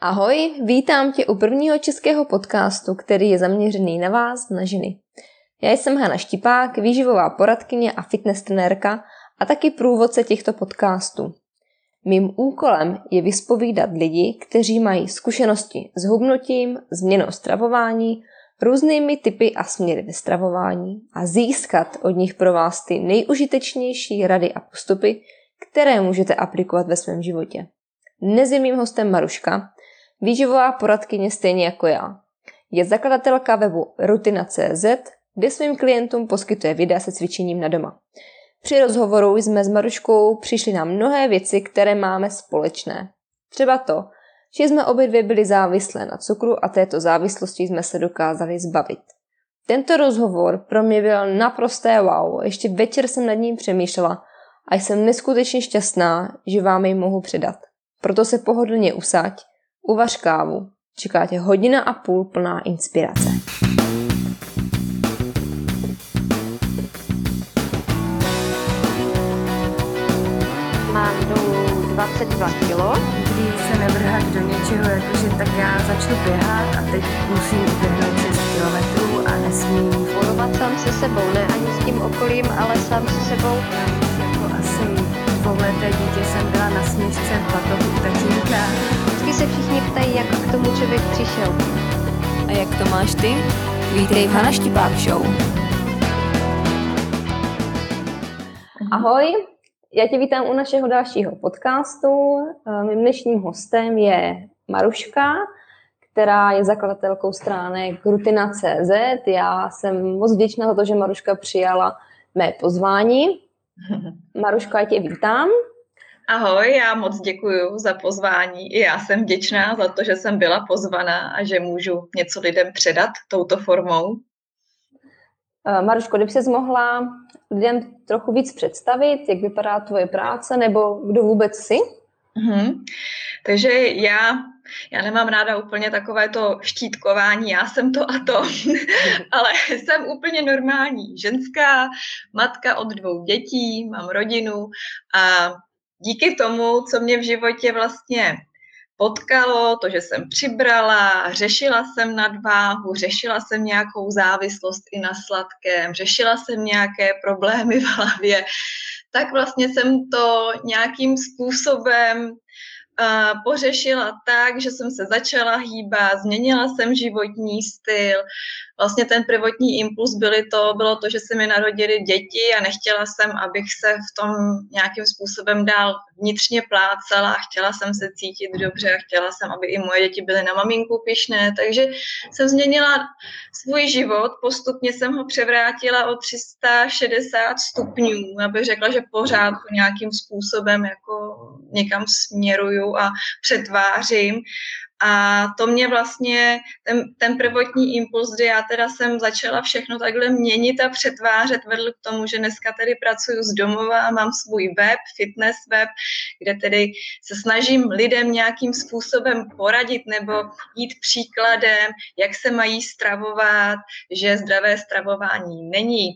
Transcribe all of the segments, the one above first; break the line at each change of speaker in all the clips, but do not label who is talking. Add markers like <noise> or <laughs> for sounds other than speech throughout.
Ahoj, vítám tě u prvního českého podcastu, který je zaměřený na vás, na ženy. Já jsem Hana Štipák, výživová poradkyně a fitness trenérka a taky průvodce těchto podcastů. Mým úkolem je vyspovídat lidi, kteří mají zkušenosti s hubnutím, změnou stravování, různými typy a směry ve stravování a získat od nich pro vás ty nejužitečnější rady a postupy, které můžete aplikovat ve svém životě. Dnes je mým hostem Maruška, výživová poradkyně stejně jako já. Je zakladatelka webu rutina.cz, kde svým klientům poskytuje videa se cvičením na doma. Při rozhovoru jsme s Maruškou přišli na mnohé věci, které máme společné. Třeba to, že jsme obě dvě byli závislé na cukru a této závislosti jsme se dokázali zbavit. Tento rozhovor pro mě byl naprosté wow. Ještě večer jsem nad ním přemýšlela a jsem neskutečně šťastná, že vám jej mohu předat. Proto se pohodlně usaď, uvař kávu. Čeká tě hodina a půl plná inspirace.
Mám dolů 22 kg.
Kdy se nevrhat do něčeho, jakože tak já začnu běhat a teď musím uběhnout 6 km a nesmím
Bojovat sám se sebou, ne ani s tím okolím, ale sám se sebou.
jako asi dvouleté dítě jsem byla na směšce v batohu tatínka.
Vždycky se všichni ptají, jak k tomu člověk přišel.
A jak to máš ty? Vítej v Hana Štipák Show.
Ahoj, já tě vítám u našeho dalšího podcastu. Eh, Mým dnešním hostem je Maruška, která je zakladatelkou stránek rutina.cz. Já jsem moc vděčná za to, že Maruška přijala mé pozvání. <laughs> Maruška, já tě vítám.
Ahoj, já moc děkuji za pozvání. I já jsem vděčná za to, že jsem byla pozvaná a že můžu něco lidem předat touto formou.
Eh, Maruško, kdyby ses mohla lidem trochu víc představit, jak vypadá tvoje práce, nebo kdo vůbec jsi?
Mhm. Takže já, já nemám ráda úplně takové to štítkování, já jsem to a to, <laughs> ale jsem úplně normální ženská, matka od dvou dětí, mám rodinu a díky tomu, co mě v životě vlastně potkalo, to, že jsem přibrala, řešila jsem nadváhu, řešila jsem nějakou závislost i na sladkém, řešila jsem nějaké problémy v hlavě, tak vlastně jsem to nějakým způsobem uh, pořešila tak, že jsem se začala hýbat, změnila jsem životní styl. Vlastně ten prvotní impuls byly to, bylo to, že se mi narodily děti a nechtěla jsem, abych se v tom nějakým způsobem dál vnitřně plácala. Chtěla jsem se cítit dobře a chtěla jsem, aby i moje děti byly na maminku pišné. Takže jsem změnila svůj život, postupně jsem ho převrátila o 360 stupňů, abych řekla, že pořád ho nějakým způsobem jako někam směruju a přetvářím. A to mě vlastně, ten, ten prvotní impuls, kdy já teda jsem začala všechno takhle měnit a přetvářet, vedl k tomu, že dneska tedy pracuji z domova a mám svůj web, fitness web, kde tedy se snažím lidem nějakým způsobem poradit nebo jít příkladem, jak se mají stravovat, že zdravé stravování není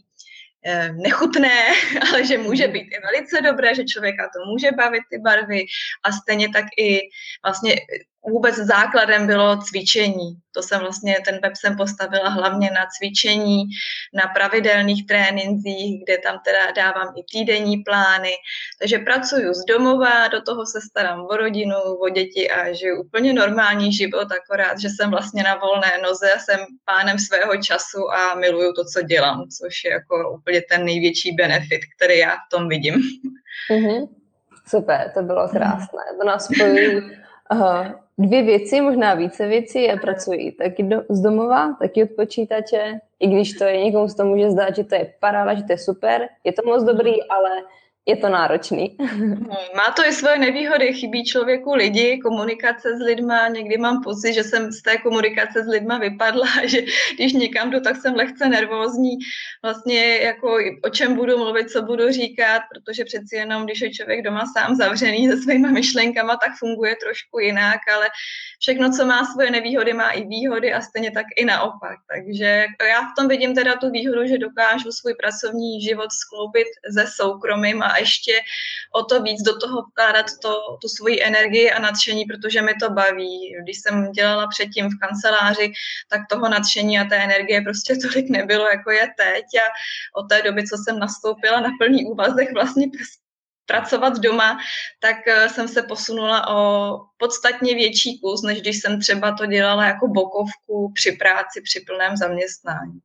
eh, nechutné, <laughs> ale že může být i velice dobré, že člověka to může bavit ty barvy. A stejně tak i vlastně vůbec základem bylo cvičení. To jsem vlastně, ten web jsem postavila hlavně na cvičení, na pravidelných trénincích, kde tam teda dávám i týdenní plány. Takže pracuju z domova, do toho se starám o rodinu, o děti a žiju úplně normální život, akorát, že jsem vlastně na volné noze a jsem pánem svého času a miluju to, co dělám, což je jako úplně ten největší benefit, který já v tom vidím.
Mhm. Super, to bylo krásné. To nás spojí Aha, dvě věci, možná více věcí. Já pracuji taky do, z domova, taky od počítače. I když to je, někomu z toho může zdát, že to je paráda, že to je super. Je to moc dobrý, ale je to náročný. <laughs>
Má to i svoje nevýhody, chybí člověku lidi, komunikace s lidma, někdy mám pocit, že jsem z té komunikace s lidma vypadla, <laughs> že když někam jdu, tak jsem lehce nervózní, vlastně jako o čem budu mluvit, co budu říkat, protože přeci jenom, když je člověk doma sám zavřený se svýma myšlenkama, tak funguje trošku jinak, ale všechno, co má svoje nevýhody, má i výhody a stejně tak i naopak. Takže já v tom vidím teda tu výhodu, že dokážu svůj pracovní život skloubit se soukromým a a ještě o to víc do toho vkládat to, tu svoji energii a nadšení, protože mi to baví. Když jsem dělala předtím v kanceláři, tak toho nadšení a té energie prostě tolik nebylo, jako je teď a od té doby, co jsem nastoupila na plný úvazek vlastně pracovat doma, tak eh, jsem se posunula o podstatně větší kus, než když jsem třeba to dělala jako bokovku při práci, při plném zaměstnání.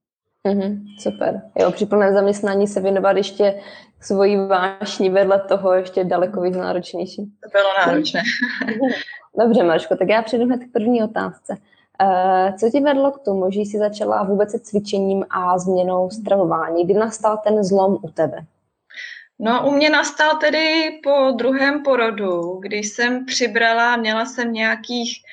Mm-hmm, super. Jo, při plném zaměstnání se věnovat ještě svojí vášní vedle toho ještě daleko víc náročnější.
To bylo náročné. <laughs>
Dobře, Marško, tak já přijdu hned k první otázce. Eh, co ti vedlo k tomu, že jsi začala vůbec se cvičením a změnou stravování? Kdy nastal ten zlom u tebe?
No, u mě nastal tedy po druhém porodu, když jsem přibrala, měla jsem nějakých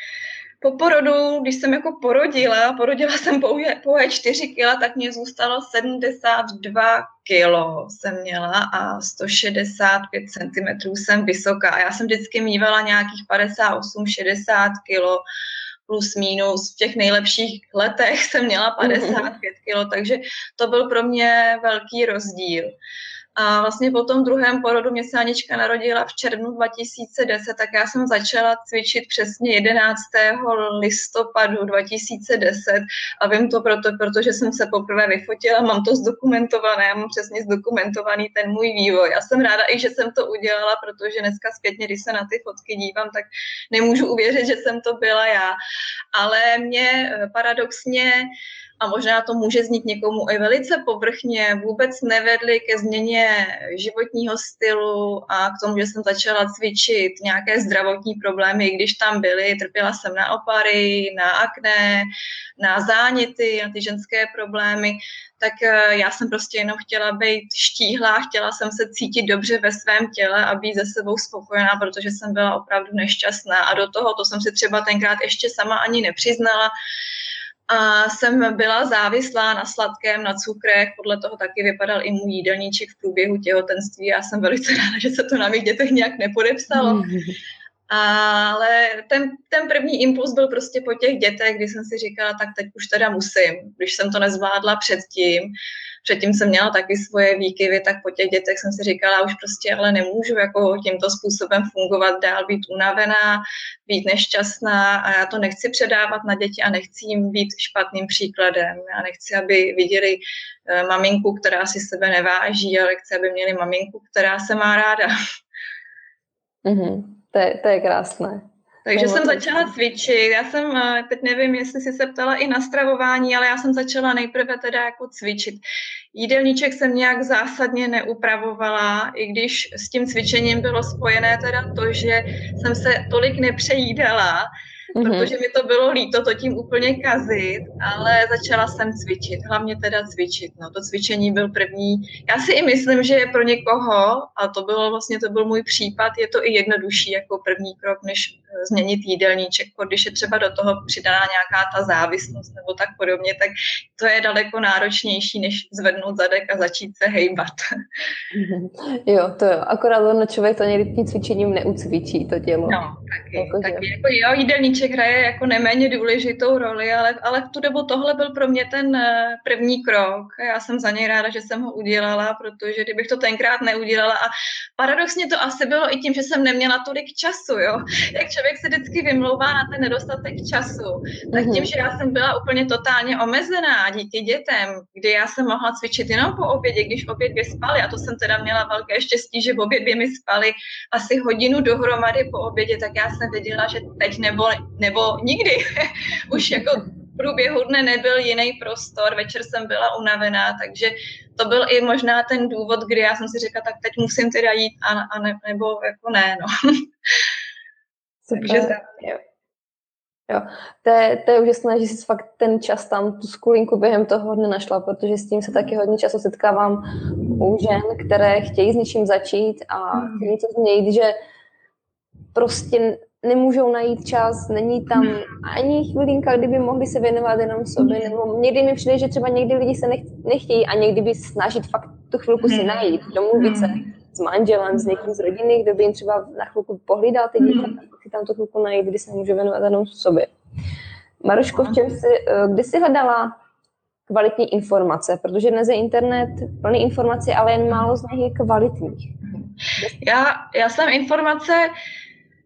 po porodu, když jsem jako porodila, porodila jsem pouhé, pouhé 4 kg, tak mě zůstalo 72 kg jsem měla a 165 cm jsem vysoká. A já jsem vždycky mývala nějakých 58-60 kg plus minus. V těch nejlepších letech jsem měla 55 kg, takže to byl pro mě velký rozdíl. A vlastně po tom druhém porodu mě se Anička narodila v červnu 2010, tak já jsem začala cvičit přesně 11. listopadu 2010 a vím to proto, protože jsem se poprvé vyfotila, mám to zdokumentované, mám přesně zdokumentovaný ten můj vývoj. Já jsem ráda i, že jsem to udělala, protože dneska zpětně, když se na ty fotky dívám, tak nemůžu uvěřit, že jsem to byla já. Ale mě eh, paradoxně a možná to může znít někomu i velice povrchně, vůbec nevedly ke změně životního stylu a k tomu, že jsem začala cvičit nějaké zdravotní problémy, i když tam byly, trpěla jsem na opary, na akné, na záněty, na ty ženské problémy, tak eh, já jsem prostě jenom chtěla být štíhlá, chtěla jsem se cítit dobře ve svém těle a být ze sebou spokojená, protože jsem byla opravdu nešťastná. A do toho, to jsem si třeba tenkrát ještě sama ani nepřiznala, a jsem byla závislá na sladkém, na cukrech, podle toho taky vypadal i můj jídelníček v průběhu těhotenství. Já jsem velice <laughs> ráda, že se to na mých dětech nějak nepodepsalo. Ale ten, ten první impuls byl prostě po těch dětech, kdy jsem si říkala, tak teď už teda musím, když jsem to nezvládla předtím. Předtím jsem měla taky svoje výkyvy, tak po těch dětech jsem si říkala, už prostě ale nemůžu jako tímto způsobem fungovat dál, být unavená, být nešťastná a já to nechci předávat na děti a nechci jim být špatným příkladem. Já nechci, aby viděli eh, maminku, která si sebe neváží, ale chci, aby měli maminku, která se má ráda.
Mm-hmm. To, je, to je krásné.
Takže jsem začala cvičit. Já jsem, eh, teď nevím, jestli jsi se ptala i na stravování, ale já jsem začala nejprve teda jako cvičit. Jídelníček jsem nějak zásadně neupravovala, i když s tím cvičením bylo spojené teda to, že jsem se tolik nepřejídala, mm-hmm. protože mi to bylo líto to tím úplně kazit, ale začala jsem cvičit, hlavně teda cvičit. No, to cvičení byl první. Já si i myslím, že je pro někoho, a to bylo vlastně, to byl můj případ, je to i jednodušší jako první krok, než eh, změnit jídelníček, když je třeba do toho přidaná nějaká ta závislost nebo tak podobně, tak to je daleko náročnější, než zvednout zadek a začít se hejbat.
Jo, to jo. Akorát ono člověk to někdy tím cvičením neucvičí, to tělo.
No, taky. Jako, taky jako jo, jídelníček hraje jako neméně důležitou roli, ale, ale v tu dobu tohle byl pro mě ten eh, první krok. Já jsem za něj ráda, že jsem ho udělala, protože kdybych to tenkrát neudělala a paradoxně to asi bylo i tím, že jsem neměla tolik času, jo. Jak člověk se vždycky vymlouvá na ten nedostatek času, tak tím, že já jsem byla úplně totálně omezená díky dětem, kdy já jsem mohla cvičit jenom po obědě, když obě dvě spaly, a to jsem teda měla velké štěstí, že obě dvě mi spaly asi hodinu dohromady po obědě, tak já jsem věděla, že teď nebo nebo nikdy. <laughs> Už jako v průběhu dne nebyl jiný prostor, večer jsem byla unavená, takže to byl i možná ten důvod, kdy já jsem si řekla, tak teď musím teda jít a, a ne, nebo jako ne, no. <laughs>
Super. takže tak. Jo. Jo. To, je, to je úžasné, že jsi fakt ten čas tam, tu skulinku během toho dne našla, protože s tím se taky hodně času setkávám u žen, které chtějí s něčím začít a mm. chtějí něco změnit, že prostě nemůžou najít čas, není tam ani chvilinka, kdyby mohli se věnovat jenom sobě, nebo někdy mi přijde, že třeba někdy lidi se nech, nechtějí a někdy by snažit fakt tu chvilku si najít, domluvit se s manželem, s někým z rodiny, kdo by jim třeba na chvilku pohlídal ty děti, si tam tu chvilku najít, kdy se může věnovat jenom sobě. Maruško, v čem jsi, eh, kdy jsi hledala kvalitní informace, protože dnes je internet plný informací, ale jen málo z nich je kvalitních.
Já, já jsem informace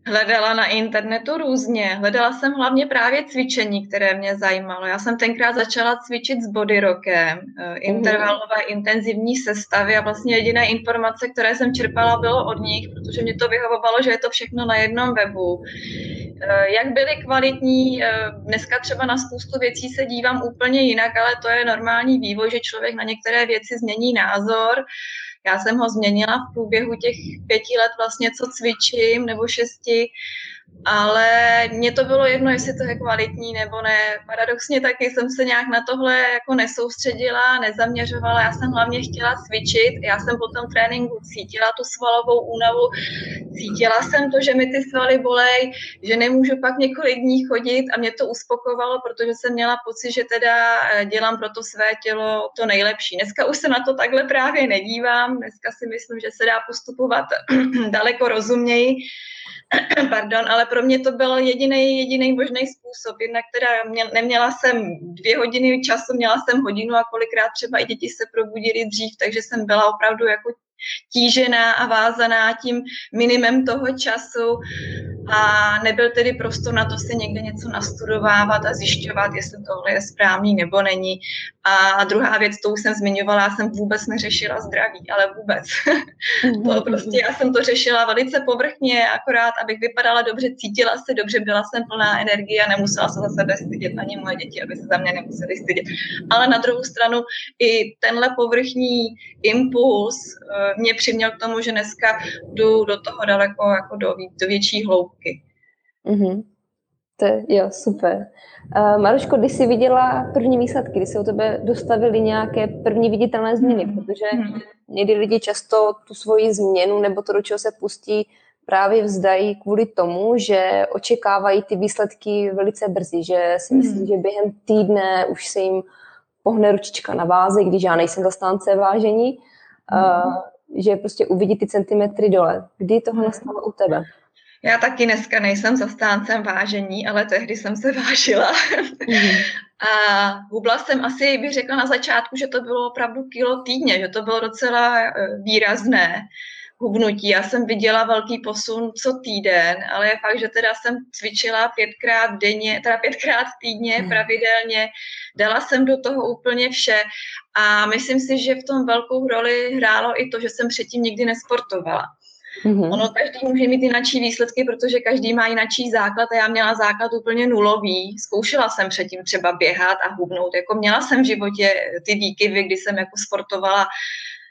hledala na internetu různě. Hledala jsem hlavně právě cvičení, které mě zajímalo. Já jsem tenkrát začala cvičit s body rockem, eh, intervalové intenzivní sestavy a vlastně jediné informace, které jsem čerpala, bylo od nich, protože mě to vyhovovalo, že je to všechno na jednom webu. Eh, jak byly kvalitní, eh, dneska třeba na spoustu věcí se dívám úplně jinak, ale to je normální vývoj, že člověk na některé věci změní názor já jsem ho změnila v průběhu těch pěti let vlastně, co cvičím, nebo šesti ale mně to bylo jedno, jestli to je kvalitní nebo ne. Paradoxně taky jsem se nějak na tohle jako nesoustředila, nezaměřovala. Já jsem hlavně chtěla cvičit. Já jsem po tom tréninku cítila tu svalovou únavu, cítila jsem to, že mi ty svaly bolej, že nemůžu pak několik dní chodit a mě to uspokovalo, protože jsem měla pocit, že teda eh, dělám pro to své tělo to nejlepší. Dneska už se na to takhle právě nedívám. Dneska si myslím, že se dá postupovat <clears throat> daleko rozumněji <clears throat> Pardon, ale pro mě to byl jediný jediný možný způsob. Jednak teda mě, neměla jsem dvě hodiny času, měla jsem hodinu a kolikrát třeba i děti se probudily dřív, takže jsem byla opravdu jako tížená a vázaná tím minimem toho času a nebyl tedy prostor na to si někde něco nastudovávat a zjišťovat, jestli tohle je správný nebo není. A druhá věc, to už jsem zmiňovala, já jsem vůbec neřešila zdraví, ale vůbec. to mhm. prostě, já jsem to řešila velice povrchně, akorát, abych vypadala dobře, cítila se dobře, byla jsem plná energie a nemusela se za sebe stydět, ani moje děti, aby se za mě nemuseli stydět. Ale na druhou stranu i tenhle povrchní impuls eh, mě přiměl k tomu, že dneska jdu do toho daleko jako do, do větší hloubky.
Mm-hmm. To je, jo, super. Uh, Maruško, když jsi viděla první výsledky, kdy se u tebe dostavily nějaké první viditelné změny, mm. protože mm. někdy lidi často tu svoji změnu nebo to, do čeho se pustí, právě vzdají kvůli tomu, že očekávají ty výsledky velice brzy, že si mm. myslí, že během týdne už se jim pohne ručička na váze, když já nejsem zastánce vážení, mm. uh, že prostě uvidí ty centimetry dole. Kdy toho nastalo u tebe?
Já taky dneska nejsem zastáncem vážení, ale tehdy jsem se vážila. Mm. A hubla jsem asi, bych řekla na začátku, že to bylo opravdu kilo týdně, že to bylo docela eh, výrazné hubnutí. Já jsem viděla velký posun co týden, ale je fakt, že teda jsem cvičila pětkrát denně, teda pětkrát týdně mm. pravidelně, dala jsem do toho úplně vše a myslím si, že v tom velkou roli hrálo i to, že jsem předtím nikdy nesportovala. Mm-hmm. Ono každý může mít jinačí výsledky, protože každý má jinačí základ a já měla základ úplně nulový. Zkoušela jsem předtím třeba běhat a hubnout. Jako měla jsem v životě ty výkyvy, kdy jsem jako sportovala,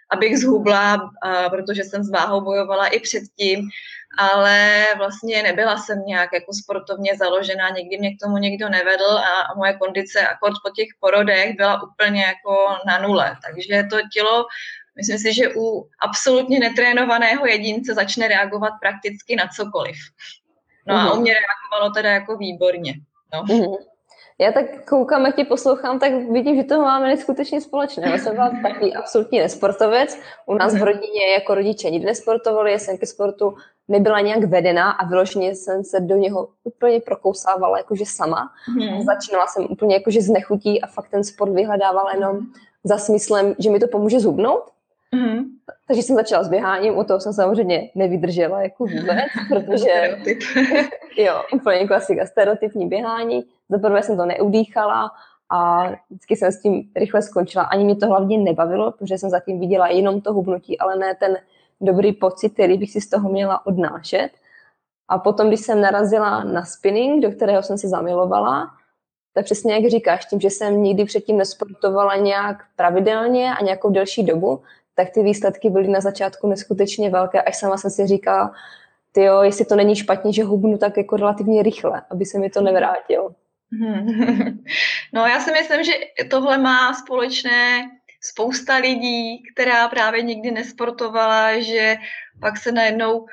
abych zhubla, protože jsem s váhou bojovala i předtím, ale vlastně nebyla jsem nějak jako sportovně založená, nikdy mě k tomu někdo nevedl a moje kondice akord po těch porodech byla úplně jako na nule. Takže to tělo Myslím si, že u absolutně netrénovaného jedince začne reagovat prakticky na cokoliv. No a u mhm. mě reagovalo teda jako výborně. No.
Mm-hmm. Já tak koukám, jak tě poslouchám, tak vidím, že toho máme neskutečně společné. Já jsem byla takový absolutní nesportovec. U nás v rodině jako rodiče nikdy nesportovali, já jsem ke sportu nebyla nějak vedená a vyloženě jsem se do něho úplně prokousávala jakože sama. Hmm. Začínala jsem úplně jakože z nechutí a fakt ten sport vyhledávala jenom za smyslem, že mi to pomůže zhubnout. Mm-hmm. Takže jsem začala s běháním, u toho jsem samozřejmě nevydržela jako vůbec, protože <laughs> jo, úplně klasika, stereotypní běhání. Za prvé jsem to neudýchala a vždycky jsem s tím rychle skončila. Ani mě to hlavně nebavilo, protože jsem zatím viděla jenom to hubnutí, ale ne ten dobrý pocit, který bych si z toho měla odnášet. A potom, když jsem narazila na spinning, do kterého jsem se zamilovala, tak přesně jak říkáš, tím, že jsem nikdy předtím nesportovala nějak pravidelně a nějakou delší dobu, tak ty výsledky byly na začátku neskutečně velké, až sama jsem si říkala, ty jo, jestli to není špatně, že hubnu tak jako relativně rychle, aby se mi to nevrátilo. <laughs>
No já si myslím, že tohle má společné spousta lidí, která právě nikdy nesportovala, že pak se najednou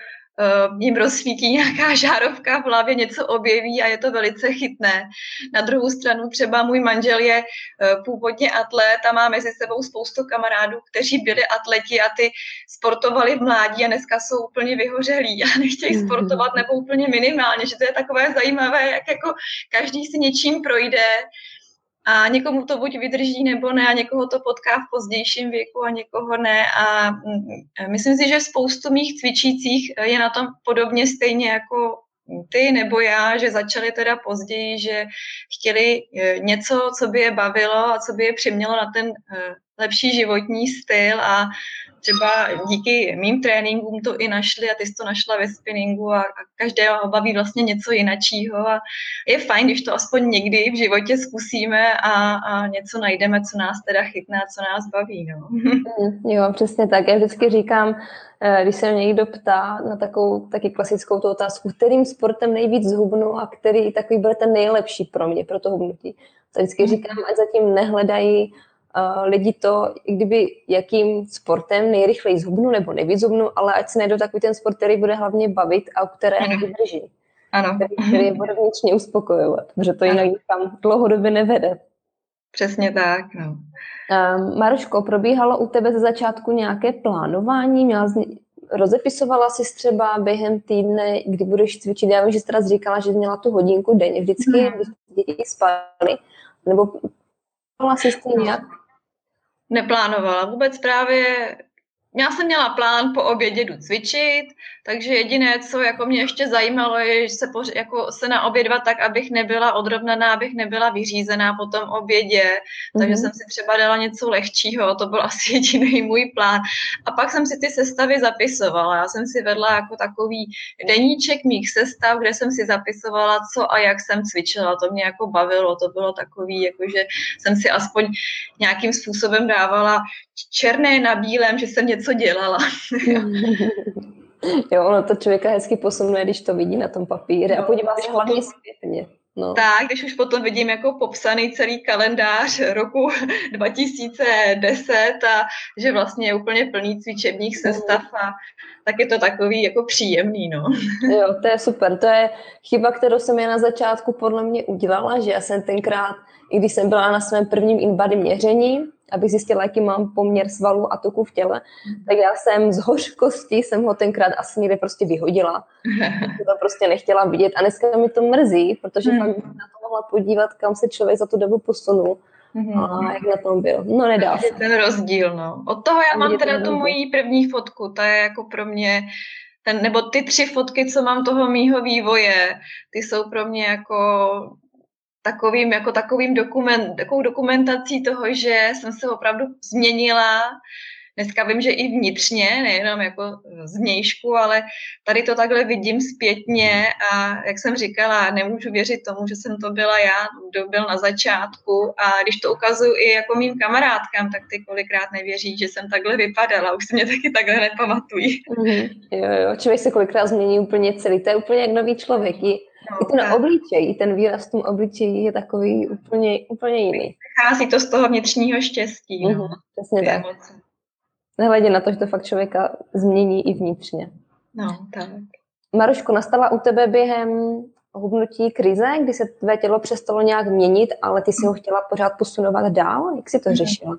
jim rozsvítí nějaká <laughs> žárovka v hlavě, něco objeví a je to velice chytné. Na druhou stranu třeba můj manžel je uh, původně atlet a má mezi sebou spoustu kamarádů, kteří byli atleti a ty sportovali v mládí a dneska jsou úplně vyhořelí <laughs> a nechtějí mhm. sportovat nebo úplně minimálně, že to je takové zajímavé, jak jako každý si něčím projde A někomu to buď vydrží nebo ne, a někoho to potká v pozdějším věku a někoho ne. A mm, myslím si, že spoustu mých cvičících je na tom podobně stejně jako ty nebo já, že začali teda později, že chtěli eh, něco, co by je bavilo a co by je přimělo na ten eh, lepší životní styl a třeba díky mým tréninkům to i našli a ty jsi to našla ve spinningu a, a každého baví vlastně něco jinačího a je fajn, když to aspoň někdy v životě zkusíme a, a něco najdeme, co nás teda chytne a co nás baví. No. <laughs>
Mm, jo, přesně tak. Já vždycky říkám, eh, když se mě někdo ptá na takovou taky klasickou tu otázku, kterým sportem nejvíc zhubnu a který takový bude ten nejlepší pro mě, pro to hubnutí. Tak vždycky mm. říkám, ať zatím nehledají lidi to, i kdyby jakým sportem nejrychleji zhubnu nebo zhubnu, ale ať se najdou takový ten sport, který bude hlavně bavit a u kterého vydrží.
Ano.
Který, který je bude vnitřně uspokojovat, protože to jinak tam dlouhodobě nevede.
Přesně tak, no.
Um, Maroško, probíhalo u tebe ze začátku nějaké plánování? Měla z... Rozepisovala jsi třeba během týdne, kdy budeš cvičit? Já vím, že jsi teda říkala, že měla tu hodinku denně vždycky, hmm. když děti spaly, nebo plánovala jsi s tím nějak?
Neplánovala. Vůbec právě já jsem měla plán po obědě jdu cvičit, takže jediné, co jako mě ještě zajímalo, je, že se, poř, jako se naobědvat tak, abych nebyla odrovnaná, abych nebyla vyřízená po tom obědě, mm-hmm. takže jsem si třeba dala něco lehčího, to byl <laughs> asi jediný můj plán. A pak jsem si ty sestavy zapisovala, já jsem si vedla jako takový deníček mých sestav, kde jsem si zapisovala, co a jak jsem cvičila, to mě jako bavilo, to bylo takový, jako že jsem si aspoň nějakým způsobem dávala černé na bílém, že jsem něco dělala. <laughs>
jo, ono to člověka hezky posunuje, když to vidí na tom papíře a podívá se hlavně zpětně.
No. Tak, když už potom vidím jako popsaný celý kalendář roku <laughs> 2010 a že vlastně je úplně plný cvičebních sestav a tak je to takový jako příjemný, no. <laughs>
Jo, to je super. To je chyba, kterou jsem já na začátku podle mě udělala, že já jsem tenkrát, i když jsem byla na svém prvním inbody měření, abych zjistila, jaký mám poměr svalů a tuku v těle, tak já jsem z hořkosti jsem ho tenkrát asi někde prostě vyhodila. <laughs> to prostě nechtěla vidět a dneska mi to mrzí, protože hmm. pak bych na to mohla podívat, kam se člověk za tu dobu posunul. Mm-hmm. A jak na tom byl. No nedá se.
Ten rozdíl, no. Od toho já mám teda tu moji první fotku, ta je jako pro mě ten, nebo ty tři fotky, co mám toho mýho vývoje, ty jsou pro mě jako takovým, jako takovým dokument, takovou dokumentací toho, že jsem se opravdu změnila. Dneska vím, že i vnitřně, nejenom jako zvnějšku, ale tady to takhle vidím zpětně a jak jsem říkala, nemůžu věřit tomu, že jsem to byla já, kdo byl na začátku a když to ukazuju i jako mým kamarádkám, tak ty kolikrát nevěří, že jsem takhle vypadala, už si mě taky takhle nepamatují.
Mm-hmm. Jo, jo, člověk se kolikrát změní úplně celý, to je úplně jak nový člověk. No, I ten tak. obličej, ten výraz v tom obličeji je takový úplně, úplně jiný.
Vychází to z toho vnitřního štěstí. No. Mm-hmm,
přesně tak. Nehledě na to, že to fakt člověka změní i vnitřně.
No, tak.
Maruško, nastala u tebe během hubnutí krize, kdy se tvé tělo přestalo nějak měnit, ale ty si ho chtěla pořád posunovat dál? Jak si to mhm. řešila?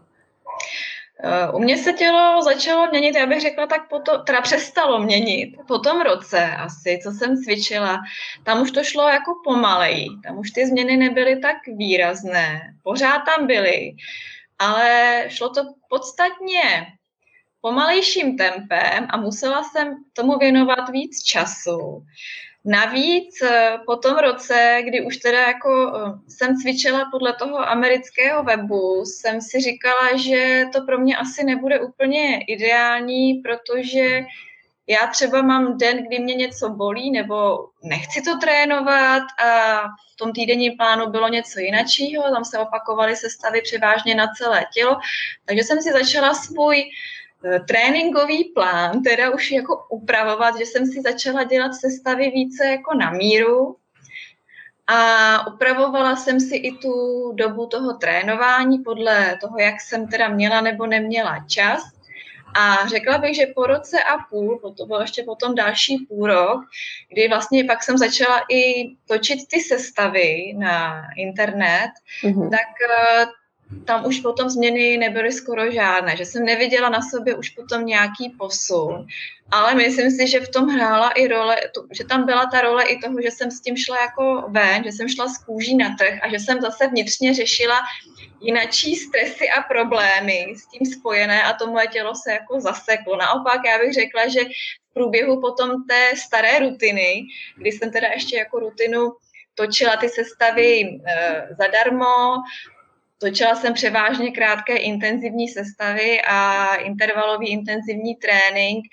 U mě se tělo začalo měnit, já bych řekla tak, to, teda přestalo měnit po tom roce asi, co jsem cvičila. Tam už to šlo jako pomalej, tam už ty změny nebyly tak výrazné, pořád tam byly, ale šlo to podstatně pomalejším tempem a musela jsem tomu věnovat víc času. Navíc eh, po tom roce, kdy už teda jako eh, jsem cvičila podle toho amerického webu, jsem si říkala, že to pro mě asi nebude úplně ideální, protože já třeba mám den, kdy mě něco bolí nebo nechci to trénovat a v tom týdenním plánu bylo něco jiného, tam se opakovaly sestavy převážně na celé tělo, takže jsem si začala svůj Eh, tréninkový plán teda už jako upravovat, že jsem si začala dělat sestavy více jako na míru a upravovala jsem si i tu dobu toho trénování podle toho, jak jsem teda měla nebo neměla čas. A řekla bych, že po roce a půl, to bylo ještě potom další půl rok, kdy vlastně pak jsem začala i točit ty sestavy na internet, mm-hmm. tak eh, tam už potom změny nebyly skoro žádné, že jsem neviděla na sobě už potom nějaký posun. Ale myslím si, že v tom hrála i role, že tam byla ta role i toho, že jsem s tím šla jako ven, že jsem šla z kůží na trh a že jsem zase vnitřně řešila jinačí stresy a problémy s tím spojené a to moje tělo se jako zaseklo. Naopak já bych řekla, že v průběhu potom té staré rutiny, kdy jsem teda ještě jako rutinu točila ty sestavy e, zadarmo, točila jsem převážně krátké intenzivní sestavy a intervalový intenzivní trénink,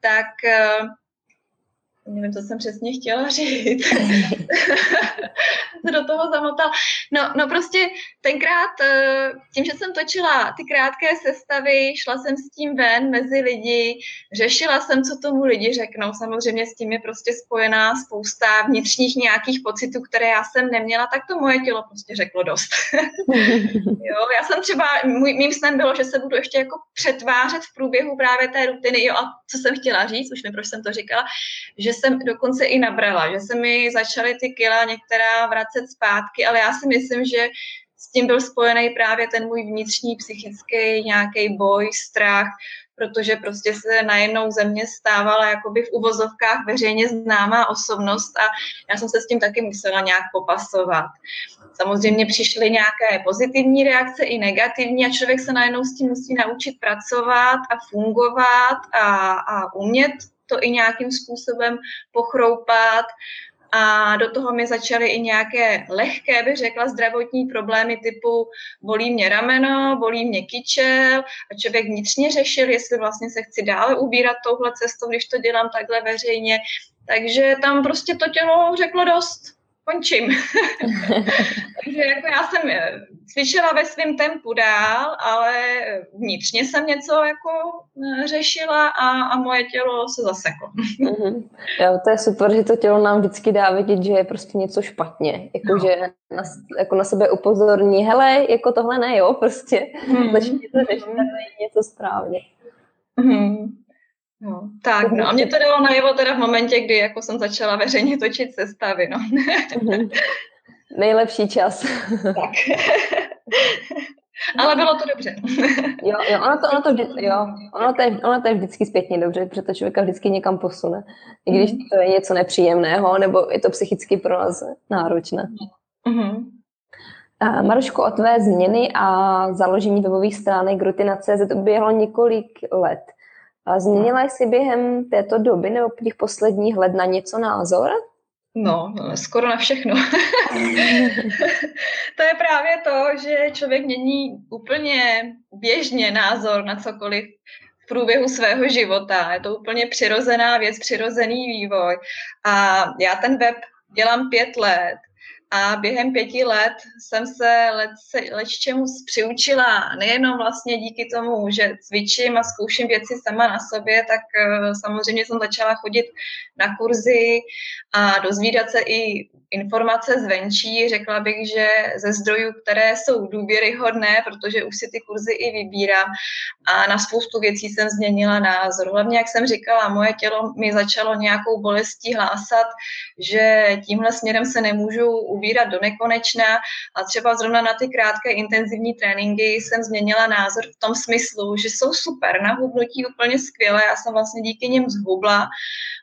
tak e, nevím, co jsem přesně chtěla <laughs> říct. <laughs> do toho zamotal. No, no prostě tenkrát, eh, tím, že jsem točila ty krátké sestavy, šla jsem s tím ven mezi lidi, řešila jsem, co tomu lidi řeknou. Samozřejmě s tím je prostě spojená spousta vnitřních nějakých pocitů, které já jsem neměla, tak to moje tělo prostě řeklo dost. <laughs> jo, já jsem třeba, můj, mým snem bylo, že se budu ještě jako přetvářet v průběhu právě té rutiny. Jo, a co jsem chtěla říct, už nevím, proč jsem to říkala, že jsem dokonce i nabrala, že se mi začaly ty kila některá vracet zpátky, ale já si myslím, že s tím byl spojený právě ten můj vnitřní psychický nějaký boj, strach, protože prostě se najednou ze mě stávala jakoby v uvozovkách veřejně známá osobnost a já jsem se s tím taky musela nějak popasovat. Samozřejmě přišly nějaké pozitivní reakce i negativní a člověk se najednou s tím musí naučit pracovat a fungovat a, a umět to i nějakým způsobem pochroupat. A do toho mi začaly i nějaké lehké, bych řekla, zdravotní problémy typu bolí mě rameno, bolí mě kyčel a člověk vnitřně řešil, jestli vlastně se chci dále ubírat touhle cestou, když to dělám takhle veřejně. Takže tam prostě to tělo řeklo dost končím. <laughs> Takže jako já jsem eh, cvičila ve svém tempu dál, ale vnitřně jsem něco jako eh, řešila a, a moje tělo se zaseklo.
Mm-hmm. Jo, to je super, že to tělo nám vždycky dá vidět, že je prostě něco špatně. Jako, no. že na, jako na sebe upozorní, hele, jako tohle ne, jo, prostě. Mm-hmm. Začni to řešit, něco správně.
Mm-hmm. No, tak, no a mě to dalo najevo teda v momentě, kdy jako jsem začala veřejně točit sestavy, no.
Mhm. <laughs> Nejlepší čas.
tak. Ale bylo to dobře.
jo, jo, ono to, ono to, vždy, jo, ono to, je, ono to je vždycky zpětně dobře, protože to člověka vždycky někam posune. I když mhm. to je něco nepříjemného, nebo je to psychicky pro nás náročné. Mm-hmm. Maruško, o tvé změny a založení webových stránek Rutina.cz uběhlo několik let. Změnila jsi během této doby nebo těch posledních let na něco názor?
No, skoro na všechno. <laughs> to je právě to, že člověk mění úplně běžně názor na cokoliv v průběhu svého života. Je to úplně přirozená věc, přirozený vývoj. A já ten web dělám pět let a během pěti let jsem se leč čemu přiučila, nejenom vlastně díky tomu, že cvičím a zkouším věci sama na sobě, tak eh, samozřejmě jsem začala chodit na kurzy a dozvídat se i informace zvenčí. Řekla bych, že ze zdrojů, které jsou důvěryhodné, protože už si ty kurzy i vybírám a na spoustu věcí jsem změnila názor. Hlavně, jak jsem říkala, moje tělo mi začalo nějakou bolestí hlásat, že tímhle směrem se nemůžu ubírat do nekonečna a třeba zrovna na ty krátké intenzivní tréninky jsem změnila názor v tom smyslu, že jsou super, na hubnutí úplně skvělé, já jsem vlastně díky nim zhubla.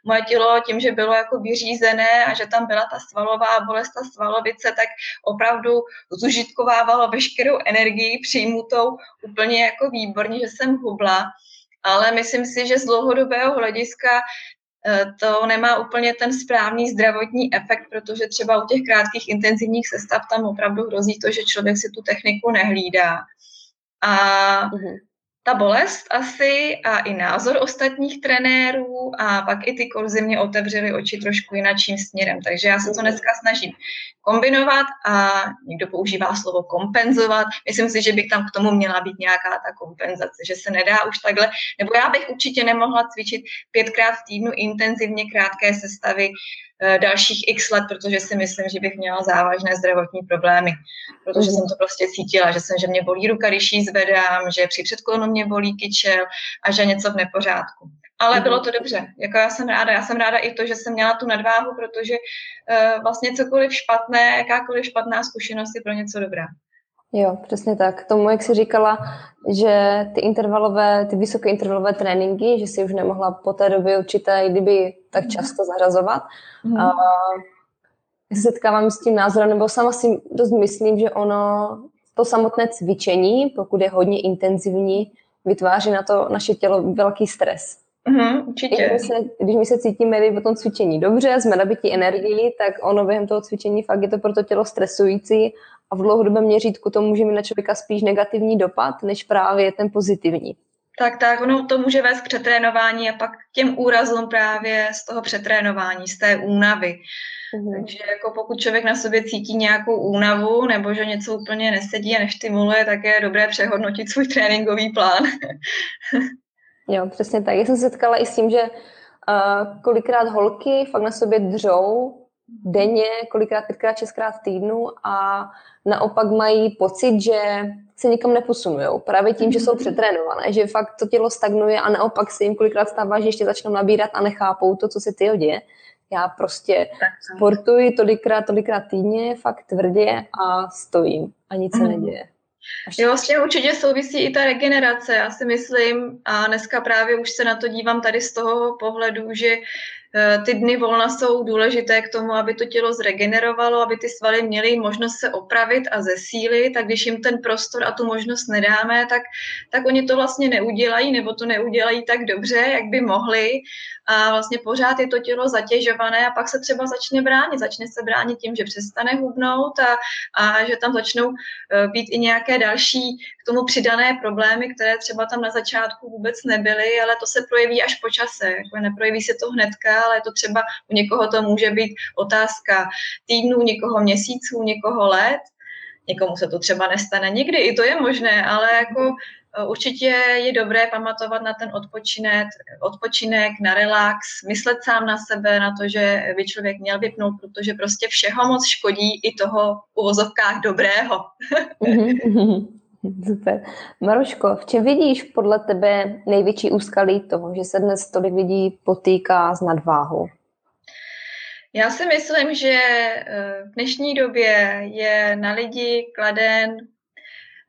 Moje tělo tím, že bylo jako vyřízené a že tam byla ta svalová bolest, ta svalovice, tak opravdu zužitkovávalo veškerou energii přijmutou úplně jako výborně, že jsem hubla. Ale myslím si, že z dlouhodobého hlediska Eh, to nemá úplně ten správný zdravotní efekt, protože třeba u těch krátkých intenzivních sestav tam opravdu hrozí to, že člověk si tu techniku nehlídá. A uh-huh ta bolest asi a i názor ostatních trenérů a pak i ty kurzy mě otevřely oči trošku jinakým směrem. Takže já se to dneska snažím kombinovat a někdo používá slovo kompenzovat. Myslím si, že bych tam k tomu měla být nějaká ta kompenzace, že se nedá už takhle, nebo já bych určitě nemohla cvičit pětkrát v týdnu intenzivně krátké sestavy dalších x let, protože si myslím, že bych měla závažné zdravotní problémy. Protože jsem to prostě cítila, že jsem, že mě bolí ruka, když ji zvedám, že při předklonu mě bolí kyčel a že něco v nepořádku. Ale bylo to dobře. Jako já jsem ráda. Já jsem ráda i to, že jsem měla tu nadváhu, protože uh, vlastně cokoliv špatné, jakákoliv špatná zkušenost je pro něco dobrá.
Jo, přesně tak. Tomu, jak jsi říkala, že ty intervalové, ty vysoké intervalové tréninky, že si už nemohla po té době určité, kdyby tak mhm. často zařazovat. Mm. A já se setkávám s tím názorem, nebo sama si dost myslím, že ono, to samotné cvičení, pokud je hodně intenzivní, vytváří na to naše tělo velký stres.
Mm, určitě.
Když, se, když my se cítíme po tom cvičení dobře, jsme nabití energii, tak ono během toho cvičení fakt je to pro to tělo stresující a v dlouhodobém měřítku to může mít na člověka spíš negativní dopad, než právě ten pozitivní.
Tak, tak, ono to může vést k přetrénování a pak k těm úrazům právě z toho přetrénování, z té únavy. Mm-hmm. Takže jako pokud člověk na sobě cítí nějakou únavu nebo že něco úplně nesedí a neštimuluje, tak je dobré přehodnotit svůj tréninkový plán. <laughs>
jo, přesně tak. Já jsem se setkala i s tím, že uh, kolikrát holky fakt na sobě dřou denně, kolikrát, pětkrát, šestkrát týdnu a naopak mají pocit, že se nikam neposunují. Právě tím, že jsou mhm. přetrénované, že fakt to tělo stagnuje a naopak se jim kolikrát stává, že ještě začnou nabírat a nechápou to, co se ty děje. Já prostě sportuji tolikrát, tolikrát týdně, fakt tvrdě a stojím a nic se mhm. neděje.
Až... Jo, s tím určitě souvisí i ta regenerace. Já si myslím, a dneska právě už se na to dívám tady z toho pohledu, že ty dny volna jsou důležité k tomu, aby to tělo zregenerovalo, aby ty svaly měly možnost se opravit a zesílit, tak když jim ten prostor a tu možnost nedáme, tak, tak oni to vlastně neudělají, nebo to neudělají tak dobře, jak by mohli a vlastně pořád je to tělo zatěžované a pak se třeba začne bránit. Začne se bránit tím, že přestane hubnout a, a že tam začnou eh, být i nějaké další k tomu přidané problémy, které třeba tam na začátku vůbec nebyly, ale to se projeví až po čase. Jako neprojeví se to hnedka, ale to třeba u někoho to může být otázka týdnů, někoho měsíců, někoho let. Někomu se to třeba nestane nikdy, i to je možné, ale jako Eh, určitě je dobré pamatovat na ten odpočinek, odpočinek, na relax, myslet sám na sebe, na to, že by člověk měl vypnout, protože prostě všeho moc škodí i toho uvozovkách dobrého. <laughs>
Super. Maruško, v čem vidíš podle tebe největší úskalí toho, že se dnes tolik lidí potýká s nadváhou?
Já si myslím, že eh, v dnešní době je na lidi kladen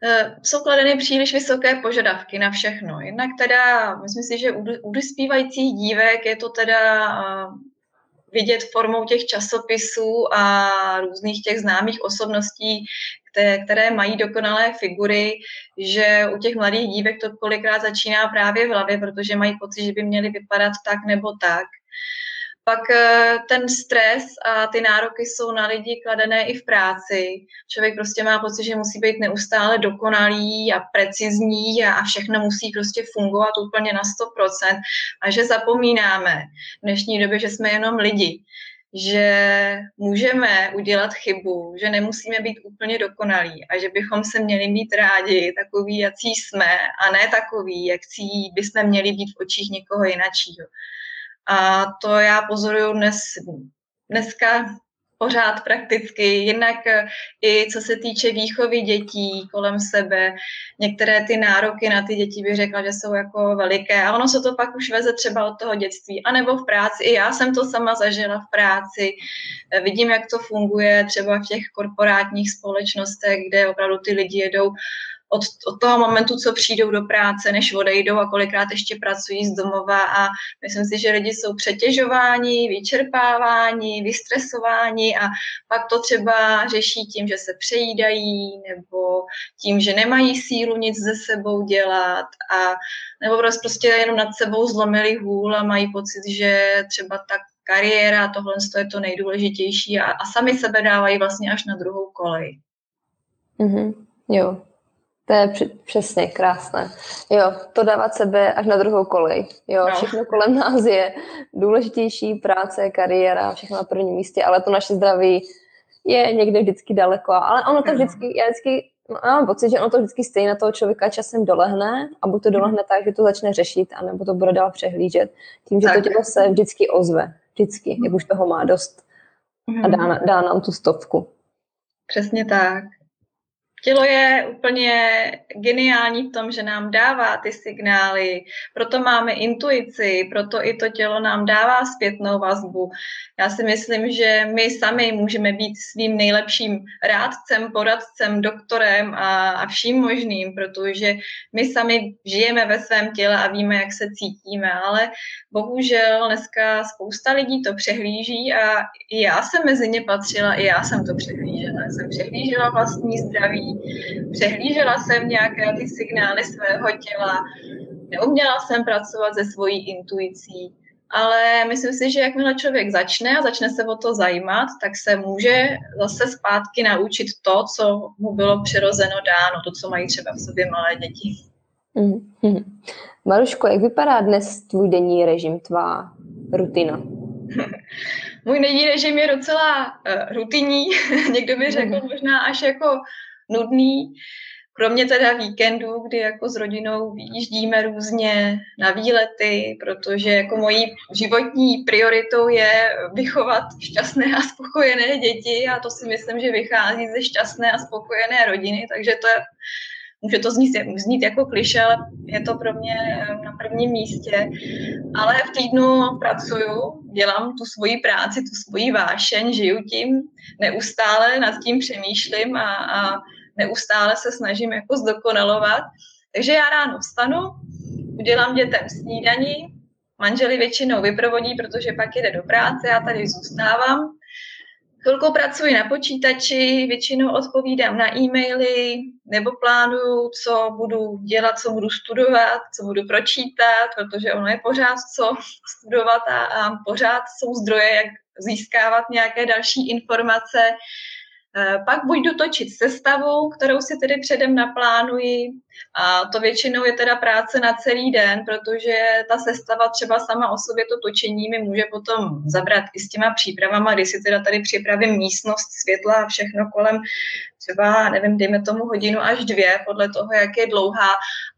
Eh, jsou kladeny příliš vysoké požadavky na všechno. Jednak teda, myslím si, že u dospívajících dívek je to teda eh, vidět formou těch časopisů a různých těch známých osobností, které, mají dokonalé figury, že u těch mladých dívek to kolikrát začíná právě v hlavě, protože mají pocit, že by měly vypadat tak nebo tak. Pak eh, ten stres a ty nároky jsou na lidi kladené i v práci. Člověk prostě má pocit, že musí být neustále dokonalý a precizní a, všechno musí prostě fungovat úplně na 100% a že zapomínáme v dnešní době, že jsme jenom lidi, že můžeme udělat chybu, že nemusíme být úplně dokonalí a že bychom se měli mít rádi takový, jací jsme a ne takový, jak bychom měli být v očích někoho jinačího. A to já pozoruju dnes, dneska pořád prakticky, jednak eh, i co se týče výchovy dětí kolem sebe, některé ty nároky na ty děti bych řekla, že jsou jako veliké. A ono se to pak už veze třeba od toho dětství, anebo v práci. I já jsem to sama zažila v práci, eh, vidím, jak to funguje třeba v těch korporátních společnostech, kde opravdu ty lidi jedou od, od toho momentu, co přijdou do práce, než odejdou a kolikrát ještě pracují z domova a myslím si, že lidi jsou přetěžováni, vyčerpáváni, vystresováni a pak to třeba řeší tím, že se přejídají nebo tím, že nemají sílu nic ze sebou dělat a nebo prostě jenom nad sebou zlomili hůl a mají pocit, že třeba tak kariéra, tohle je to nejdůležitější a, a sami sebe dávají vlastně až na druhou kolej.
Mm-hmm. Jo, to je přesně krásné. Jo, to dávat sebe až na druhou kolej. Jo, no. všechno kolem nás je důležitější, práce, kariéra, všechno na prvním místě, ale to naše zdraví je někde vždycky daleko. Ale ono to vždycky, já vždycky mám pocit, že ono to vždycky stejně na toho člověka časem dolehne a buď to dolehne tak, že to začne řešit, anebo to bude dál přehlížet. Tím, že tak. to tělo se vždycky ozve. Vždycky, jak už toho má dost. A dá, dá nám tu stovku.
Přesně tak Tělo je úplně geniální v tom, že nám dává ty signály, proto máme intuici, proto i to tělo nám dává zpětnou vazbu. Já si myslím, že my sami můžeme být svým nejlepším rádcem, poradcem, doktorem a, a vším možným, protože my sami žijeme ve svém těle a víme, jak se cítíme, ale bohužel dneska spousta lidí to přehlíží a já jsem mezi ně patřila, i já jsem to přehlížela. Jsem přehlížela vlastní zdraví, přehlížela jsem nějaké ty signály svého těla, neuměla jsem pracovat se svojí intuicí, ale myslím si, že jakmile člověk začne a začne se o to zajímat, tak se může zase zpátky naučit to, co mu bylo přirozeno dáno, to, co mají třeba v sobě malé děti.
Mm-hmm. Maruško, jak vypadá dnes tvůj denní režim, tvá rutina? <laughs>
Můj denní režim je docela uh, rutinní, <laughs> někdo by řekl mm-hmm. možná až jako nudný, kromě teda víkendů, kdy jako s rodinou vyjíždíme různě na výlety, protože jako mojí životní prioritou je vychovat šťastné a spokojené děti a to si myslím, že vychází ze šťastné a spokojené rodiny, takže to je Může to znít, znít jako kliše, ale je to pro mě eh, na prvním místě. Ale v týdnu pracuju, dělám tu svoji práci, tu svoji vášeň, žiju tím, neustále nad tím přemýšlím a, a neustále se snažím jako zdokonalovat. Takže já ráno vstanu, udělám dětem snídaní, manželi většinou vyprovodí, protože pak jde do práce, já tady zůstávám. Chvilku pracuji na počítači, většinou odpovídám na e-maily nebo plánuju, co budu dělat, co budu studovat, co budu pročítat, protože ono je pořád co studovat a, a pořád jsou zdroje, jak získávat nějaké další informace. Eh, pak budu točit sestavu, kterou si tedy předem naplánuji a to většinou je teda práce na celý den, protože ta sestava třeba sama o sobě to točení mi může potom zabrat i s těma přípravama, kdy si teda tady připravím místnost, světla a všechno kolem třeba, nevím, dejme tomu hodinu až dvě, podle toho, jak je dlouhá,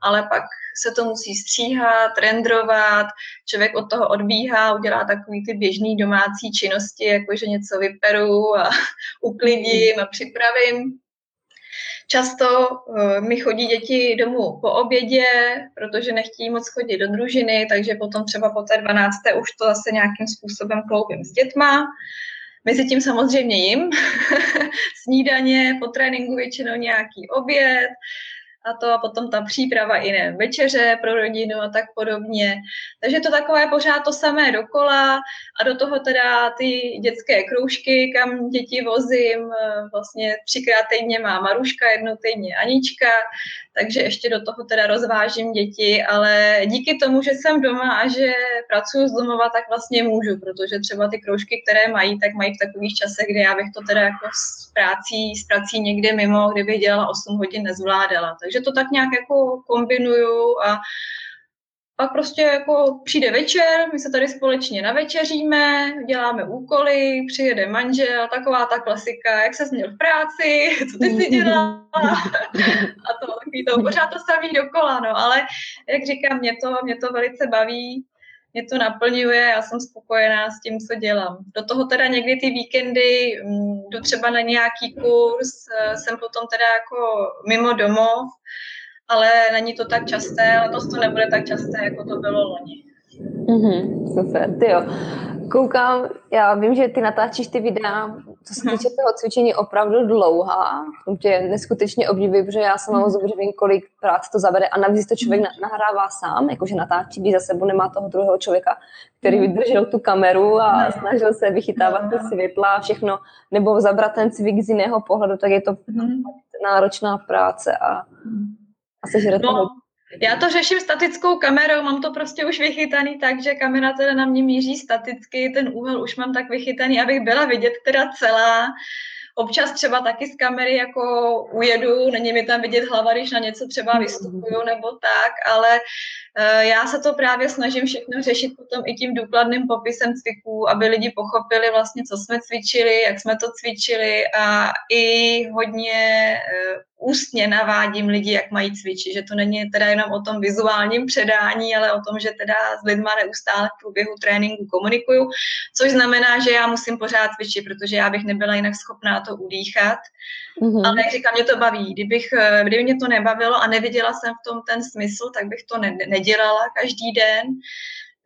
ale pak se to musí stříhat, rendrovat, člověk od toho odbíhá, udělá takový ty běžné domácí činnosti, jako že něco vyperu a <laughs> uklidím a připravím. Často uh, mi chodí děti domů po obědě, protože nechtějí moc chodit do družiny, takže potom třeba po té 12. už to zase nějakým způsobem kloubím s dětma. Mezi tím samozřejmě jim <laughs> snídaně, po tréninku většinou nějaký oběd, a to a potom ta příprava i ne, večeře pro rodinu a tak podobně. Takže to takové pořád to samé dokola a do toho teda ty dětské kroužky, kam děti vozím, eh, vlastně třikrát týdně má Maruška, jednou týdně Anička, takže ještě do toho teda rozvážím děti, ale díky tomu, že jsem doma a že pracuji z domova, tak vlastně můžu, protože třeba ty kroužky, které mají, tak mají v takových časech, kdy já bych to teda jako s prací, s prací někde mimo, kdybych dělala 8 hodin, nezvládala. Takže to tak nějak jako kombinuju a pak prostě jako přijde večer, my se tady společně navečeříme, děláme úkoly, přijede manžel, taková ta klasika, jak se měl v práci, <laughs> co ty si dělala <laughs> a to takový to pořád to samý dokola, no, ale jak říkám, mě to, mě to velice baví, mě to naplňuje, já jsem spokojená s tím, co dělám. Do toho teda někdy ty víkendy mm, jdu třeba na nějaký kurz, eh, jsem potom teda jako mimo domov, ale není to tak časté, letos to nebude tak časté, jako to bylo loni.
Mm-hmm, super, ty jo. Koukám, já vím, že ty natáčíš ty videa, co se týče toho cvičení, opravdu dlouhá. To tě neskutečně obdivuji, protože já sama moc dobře vím, kolik práce to zavede a navíc to člověk nahrává sám, jakože natáčí, když za sebou nemá toho druhého člověka, který vydržel tu kameru a snažil se vychytávat ty světla a všechno, nebo zabrat ten cvik z jiného pohledu, tak je to náročná práce a sežere
no, já to řeším statickou kamerou, mám to prostě už vychytaný tak, že kamera teda na mě míří staticky, ten úhel už mám tak vychytaný, abych byla vidět teda celá. Občas třeba taky z kamery jako ujedu, není mi tam vidět hlava, když na něco třeba mm. vystupuju nebo tak, ale uh, já se to právě snažím všechno řešit potom i tím důkladným popisem cviků, aby lidi pochopili vlastně, co jsme cvičili, jak jsme to cvičili a i hodně uh, ústně navádím lidi, jak mají cvičit, že to není teda jenom o tom vizuálním předání, ale o tom, že teda s lidma neustále v průběhu tréninku komunikuju, což znamená, že já musím pořád cvičit, protože já bych nebyla jinak schopná to udýchat. Mm-hmm. Ale jak říkám, mě to baví. Kdybych, eh, kdyby mě to nebavilo a neviděla jsem v tom ten smysl, tak bych to ne, nedělala každý den.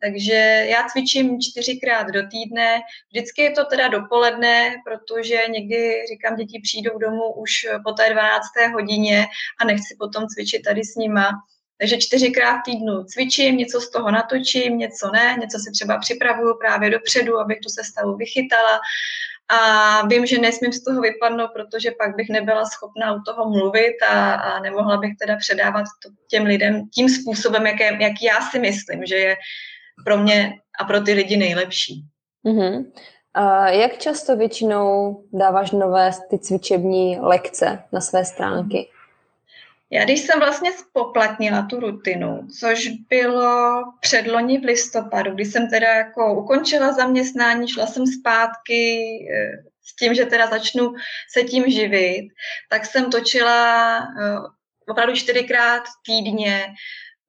Takže já cvičím čtyřikrát do týdne. Vždycky je to teda dopoledne, protože někdy, říkám, děti přijdou domů už po té 12. hodině a nechci potom cvičit tady s nima. Takže čtyřikrát v týdnu cvičím, něco z toho natočím, něco ne, něco si třeba připravuju právě dopředu, abych tu sestavu vychytala. A vím, že nesmím z toho vypadnout, protože pak bych nebyla schopná u toho mluvit a, a nemohla bych teda předávat to těm lidem tím způsobem, jak, je, jak já si myslím, že je pro mě a pro ty lidi nejlepší.
Mm-hmm. A jak často většinou dáváš nové ty cvičební lekce na své stránky?
Já když jsem vlastně spoplatnila tu rutinu, což bylo předloni v listopadu, kdy jsem teda jako ukončila zaměstnání, šla jsem zpátky eh, s tím, že teda začnu se tím živit, tak jsem točila eh, opravdu čtyřikrát týdně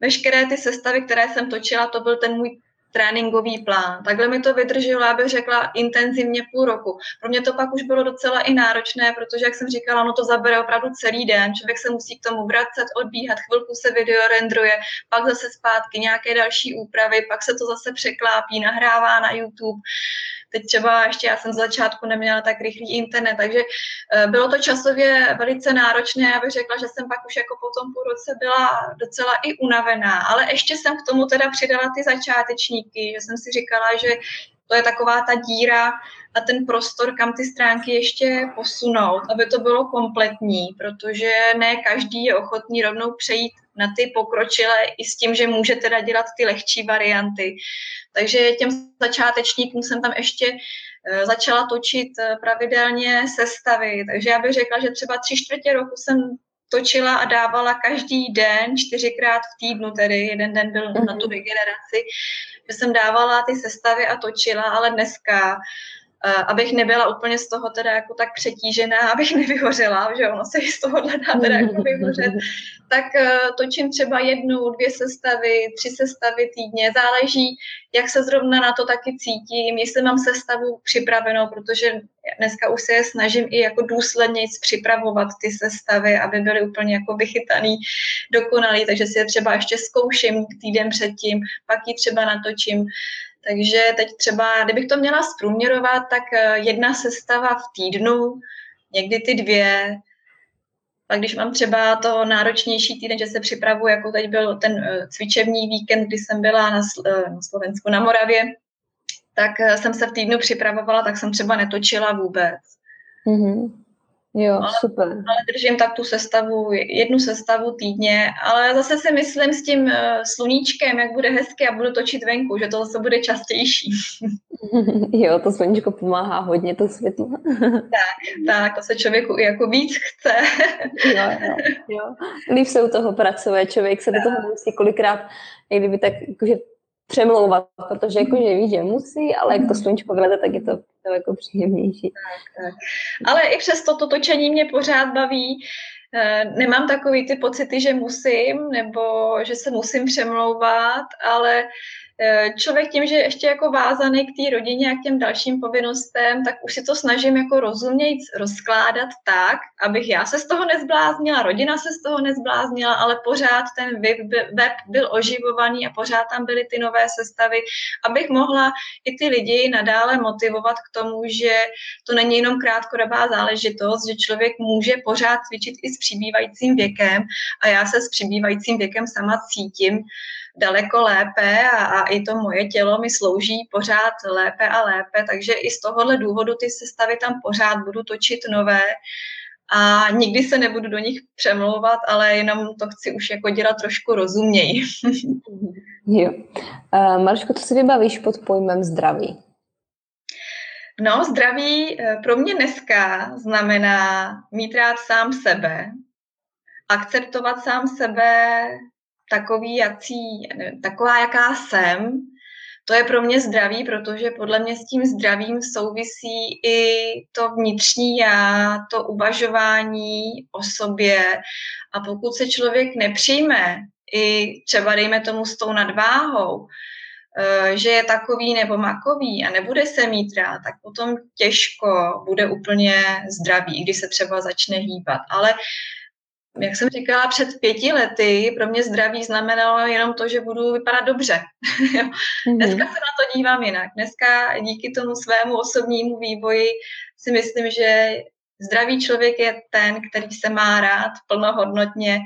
veškeré ty sestavy, které jsem točila, to byl ten můj tréninkový plán. Takhle mi to vydrželo, abych řekla, intenzivně půl roku. Pro mě to pak už bylo docela i náročné, protože, jak jsem říkala, no to zabere opravdu celý den. Člověk se musí k tomu vracet, odbíhat, chvilku se video rendruje, pak zase zpátky nějaké další úpravy, pak se to zase překlápí, nahrává na YouTube. Teď třeba ještě já jsem z začátku neměla tak rychlý internet, takže eh, bylo to časově velice náročné. Já bych řekla, že jsem pak už jako po tom půl roce byla docela i unavená, ale ještě jsem k tomu teda přidala ty začátečníky, že jsem si říkala, že to je taková ta díra a ten prostor, kam ty stránky ještě posunout, aby to bylo kompletní, protože ne každý je ochotný rovnou přejít na ty pokročilé i s tím, že může teda dělat ty lehčí varianty. Takže těm začátečníkům jsem tam ještě eh, začala točit eh, pravidelně sestavy. Takže já bych řekla, že třeba tři čtvrtě roku jsem točila a dávala každý den, čtyřikrát v týdnu, tedy jeden den byl na tu regeneraci, že jsem dávala ty sestavy a točila, ale dneska abych nebyla úplně z toho teda jako tak přetížená, <laughs> abych nevyhořela, že ono se i z toho dá teda jako vyhořet, tak uh, točím třeba jednu, dvě sestavy, tři sestavy týdně, záleží, jak se zrovna na to taky cítím, jestli mám sestavu připravenou, protože dneska už se je snažím i jako důsledně připravovat ty sestavy, aby byly úplně jako vychytaný, dokonalý, takže si je třeba ještě zkouším týden předtím, pak ji třeba natočím. Takže teď třeba, kdybych to měla zprůměrovat, tak eh, jedna sestava v týdnu, někdy ty dvě. Pak když mám třeba to náročnější týden, že se připravuji, jako teď byl ten eh, cvičební víkend, kdy jsem byla na, eh, na Slovensku, na Moravě, tak jsem se v týdnu připravovala, tak jsem třeba netočila vůbec.
Mm-hmm. Jo,
ale,
super.
Ale držím tak tu sestavu, jednu sestavu týdně, ale zase si myslím s tím uh, sluníčkem, jak bude hezky a budu točit venku, že to zase bude častější. <laughs>
jo, to sluníčko pomáhá hodně, to světlo. <laughs>
tak, tak, to se člověku i jako víc chce.
jo, jo, jo. Líp se u toho pracuje, člověk se do toho musí kolikrát, jak kdyby tak, jakože přemlouvat, protože jakože ví, že musí, ale jak to sluníčko vyleze, tak je to, to jako příjemnější. Tak, tak.
Ale i přesto to točení mě pořád baví. Eh, nemám takový ty pocity, že musím, nebo že se musím přemlouvat, ale člověk tím, že je ještě jako vázaný k té rodině a k těm dalším povinnostem, tak už si to snažím jako rozumět rozkládat tak, abych já se z toho nezbláznila, rodina se z toho nezbláznila, ale pořád ten web byl oživovaný a pořád tam byly ty nové sestavy, abych mohla i ty lidi nadále motivovat k tomu, že to není jenom krátkodobá záležitost, že člověk může pořád cvičit i s přibývajícím věkem a já se s přibývajícím věkem sama cítím, daleko lépe a, a i to moje tělo mi slouží pořád lépe a lépe, takže i z tohohle důvodu ty sestavy tam pořád budu točit nové a nikdy se nebudu do nich přemlouvat, ale jenom to chci už jako dělat trošku rozuměji. <laughs>
jo. Uh, Marško, co si vybavíš pod pojmem zdraví?
No, zdraví eh, pro mě dneska znamená mít rád sám sebe, akceptovat sám sebe takový, jací, taková, jaká jsem, to je pro mě zdraví, protože podle mě s tím zdravím souvisí i to vnitřní já, to uvažování o sobě. A pokud se člověk nepřijme, i třeba dejme tomu s tou nadváhou, eh, že je takový nebo makový a nebude se mít rád, tak potom těžko bude úplně zdravý, když se třeba začne hýbat. Ale jak jsem říkala, před pěti lety pro mě zdraví znamenalo jenom to, že budu vypadat dobře. <laughs> mm-hmm. Dneska se na to dívám jinak. Dneska díky tomu svému osobnímu vývoji si myslím, že zdravý člověk je ten, který se má rád plnohodnotně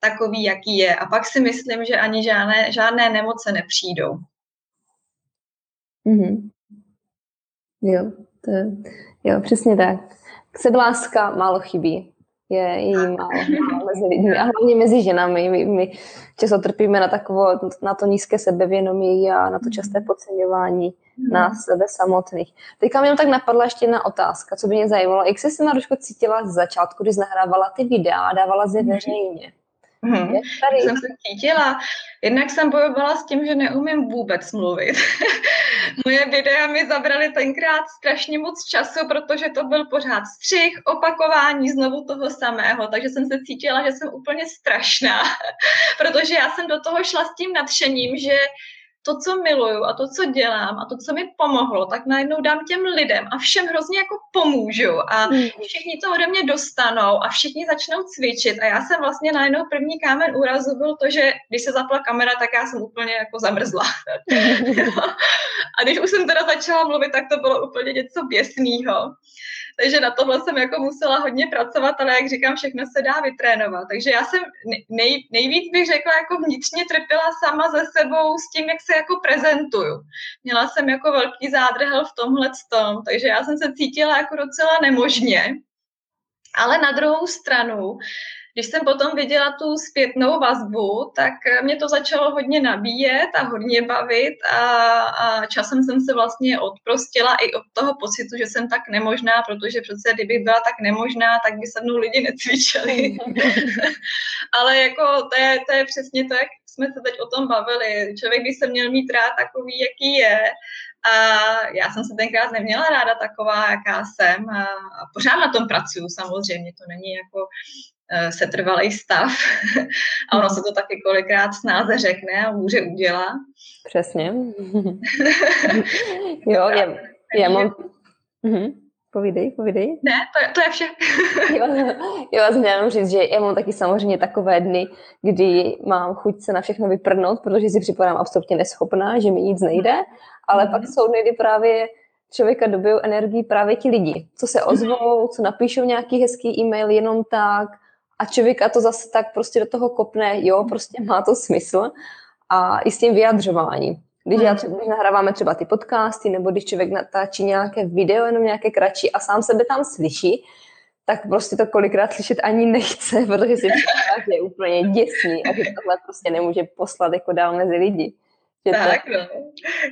takový, jaký je. A pak si myslím, že ani žádné, žádné nemoce nepřijdou.
Mm-hmm. Jo, to je, jo, přesně tak. Sebeláska málo chybí je, je jí málo, málo mezi lidmi a hlavně mezi ženami. My, my často trpíme na, takovo, na to nízké sebevědomí a na to časté podceňování mm. na sebe samotných. Teďka mě tak napadla ještě jedna otázka, co by mě zajímalo. Jak jsi se Maruško cítila z začátku, když nahrávala ty videa a dávala je mhm. veřejně?
Hmm. tady? Jsem se cítila. Jednak jsem bojovala s tím, že neumím vůbec mluvit. <laughs> Moje videa mi zabrali tenkrát strašně moc času, protože to byl pořád střih, opakování znovu toho samého, takže jsem se cítila, že jsem úplně strašná, <laughs> protože já jsem do toho šla s tím nadšením, že to, co miluju a to, co dělám a to, co mi pomohlo, tak najednou dám těm lidem a všem hrozně jako pomůžu a hmm. všichni to ode mě dostanou a všichni začnou cvičit a já jsem vlastně najednou první kámen úrazu byl to, že když se zapla kamera, tak já jsem úplně jako zamrzla. <laughs> <laughs> a když už jsem teda začala mluvit, tak to bylo úplně něco běsného takže na tohle jsem jako musela hodně pracovat, ale jak říkám, všechno se dá vytrénovat. Takže já jsem nej, nejvíc bych řekla, jako vnitřně trpěla sama ze sebou s tím, jak se jako prezentuju. Měla jsem jako velký zádrhel v tomhle tom, takže já jsem se cítila jako docela nemožně. Ale na druhou stranu, když jsem potom viděla tu zpětnou vazbu, tak mě to začalo hodně nabíjet a hodně bavit a, a časem jsem se vlastně odprostila i od toho pocitu, že jsem tak nemožná, protože přece kdybych byla tak nemožná, tak by se mnou lidi necvičili. <laughs> Ale jako to je, to je přesně to, jak jsme se teď o tom bavili. Člověk by se měl mít rád takový, jaký je a já jsem se tenkrát neměla ráda taková, jaká jsem a, a pořád na tom pracuju samozřejmě, to není jako Eh, setrvalý stav a ono se to taky kolikrát snáze řekne a může udělá.
Přesně. <laughs> jo, já, já mám... Mhm. Povídej, povídej.
Ne, to je, to je vše. <laughs>
jo, já jsem jenom říct, že já mám taky samozřejmě takové dny, kdy mám chuť se na všechno vyprdnout, protože si připadám absolutně neschopná, že mi nic nejde, ale mm. pak jsou dny, kdy právě člověka dobijou energii právě ti lidi, co se ozvou, co napíšou nějaký hezký e-mail jenom tak, a člověka to zase tak prostě do toho kopne, jo, prostě má to smysl a i s tím vyjadřováním. Když, já hmm. třeba, když nahráváme třeba ty podcasty, nebo když člověk natáčí nějaké video, jenom nějaké kratší a sám sebe tam slyší, tak prostě to kolikrát slyšet ani nechce, <laughs> protože si říká, že je úplně děsný a že tohle prostě nemůže poslat jako dál mezi lidi.
Je tak, no.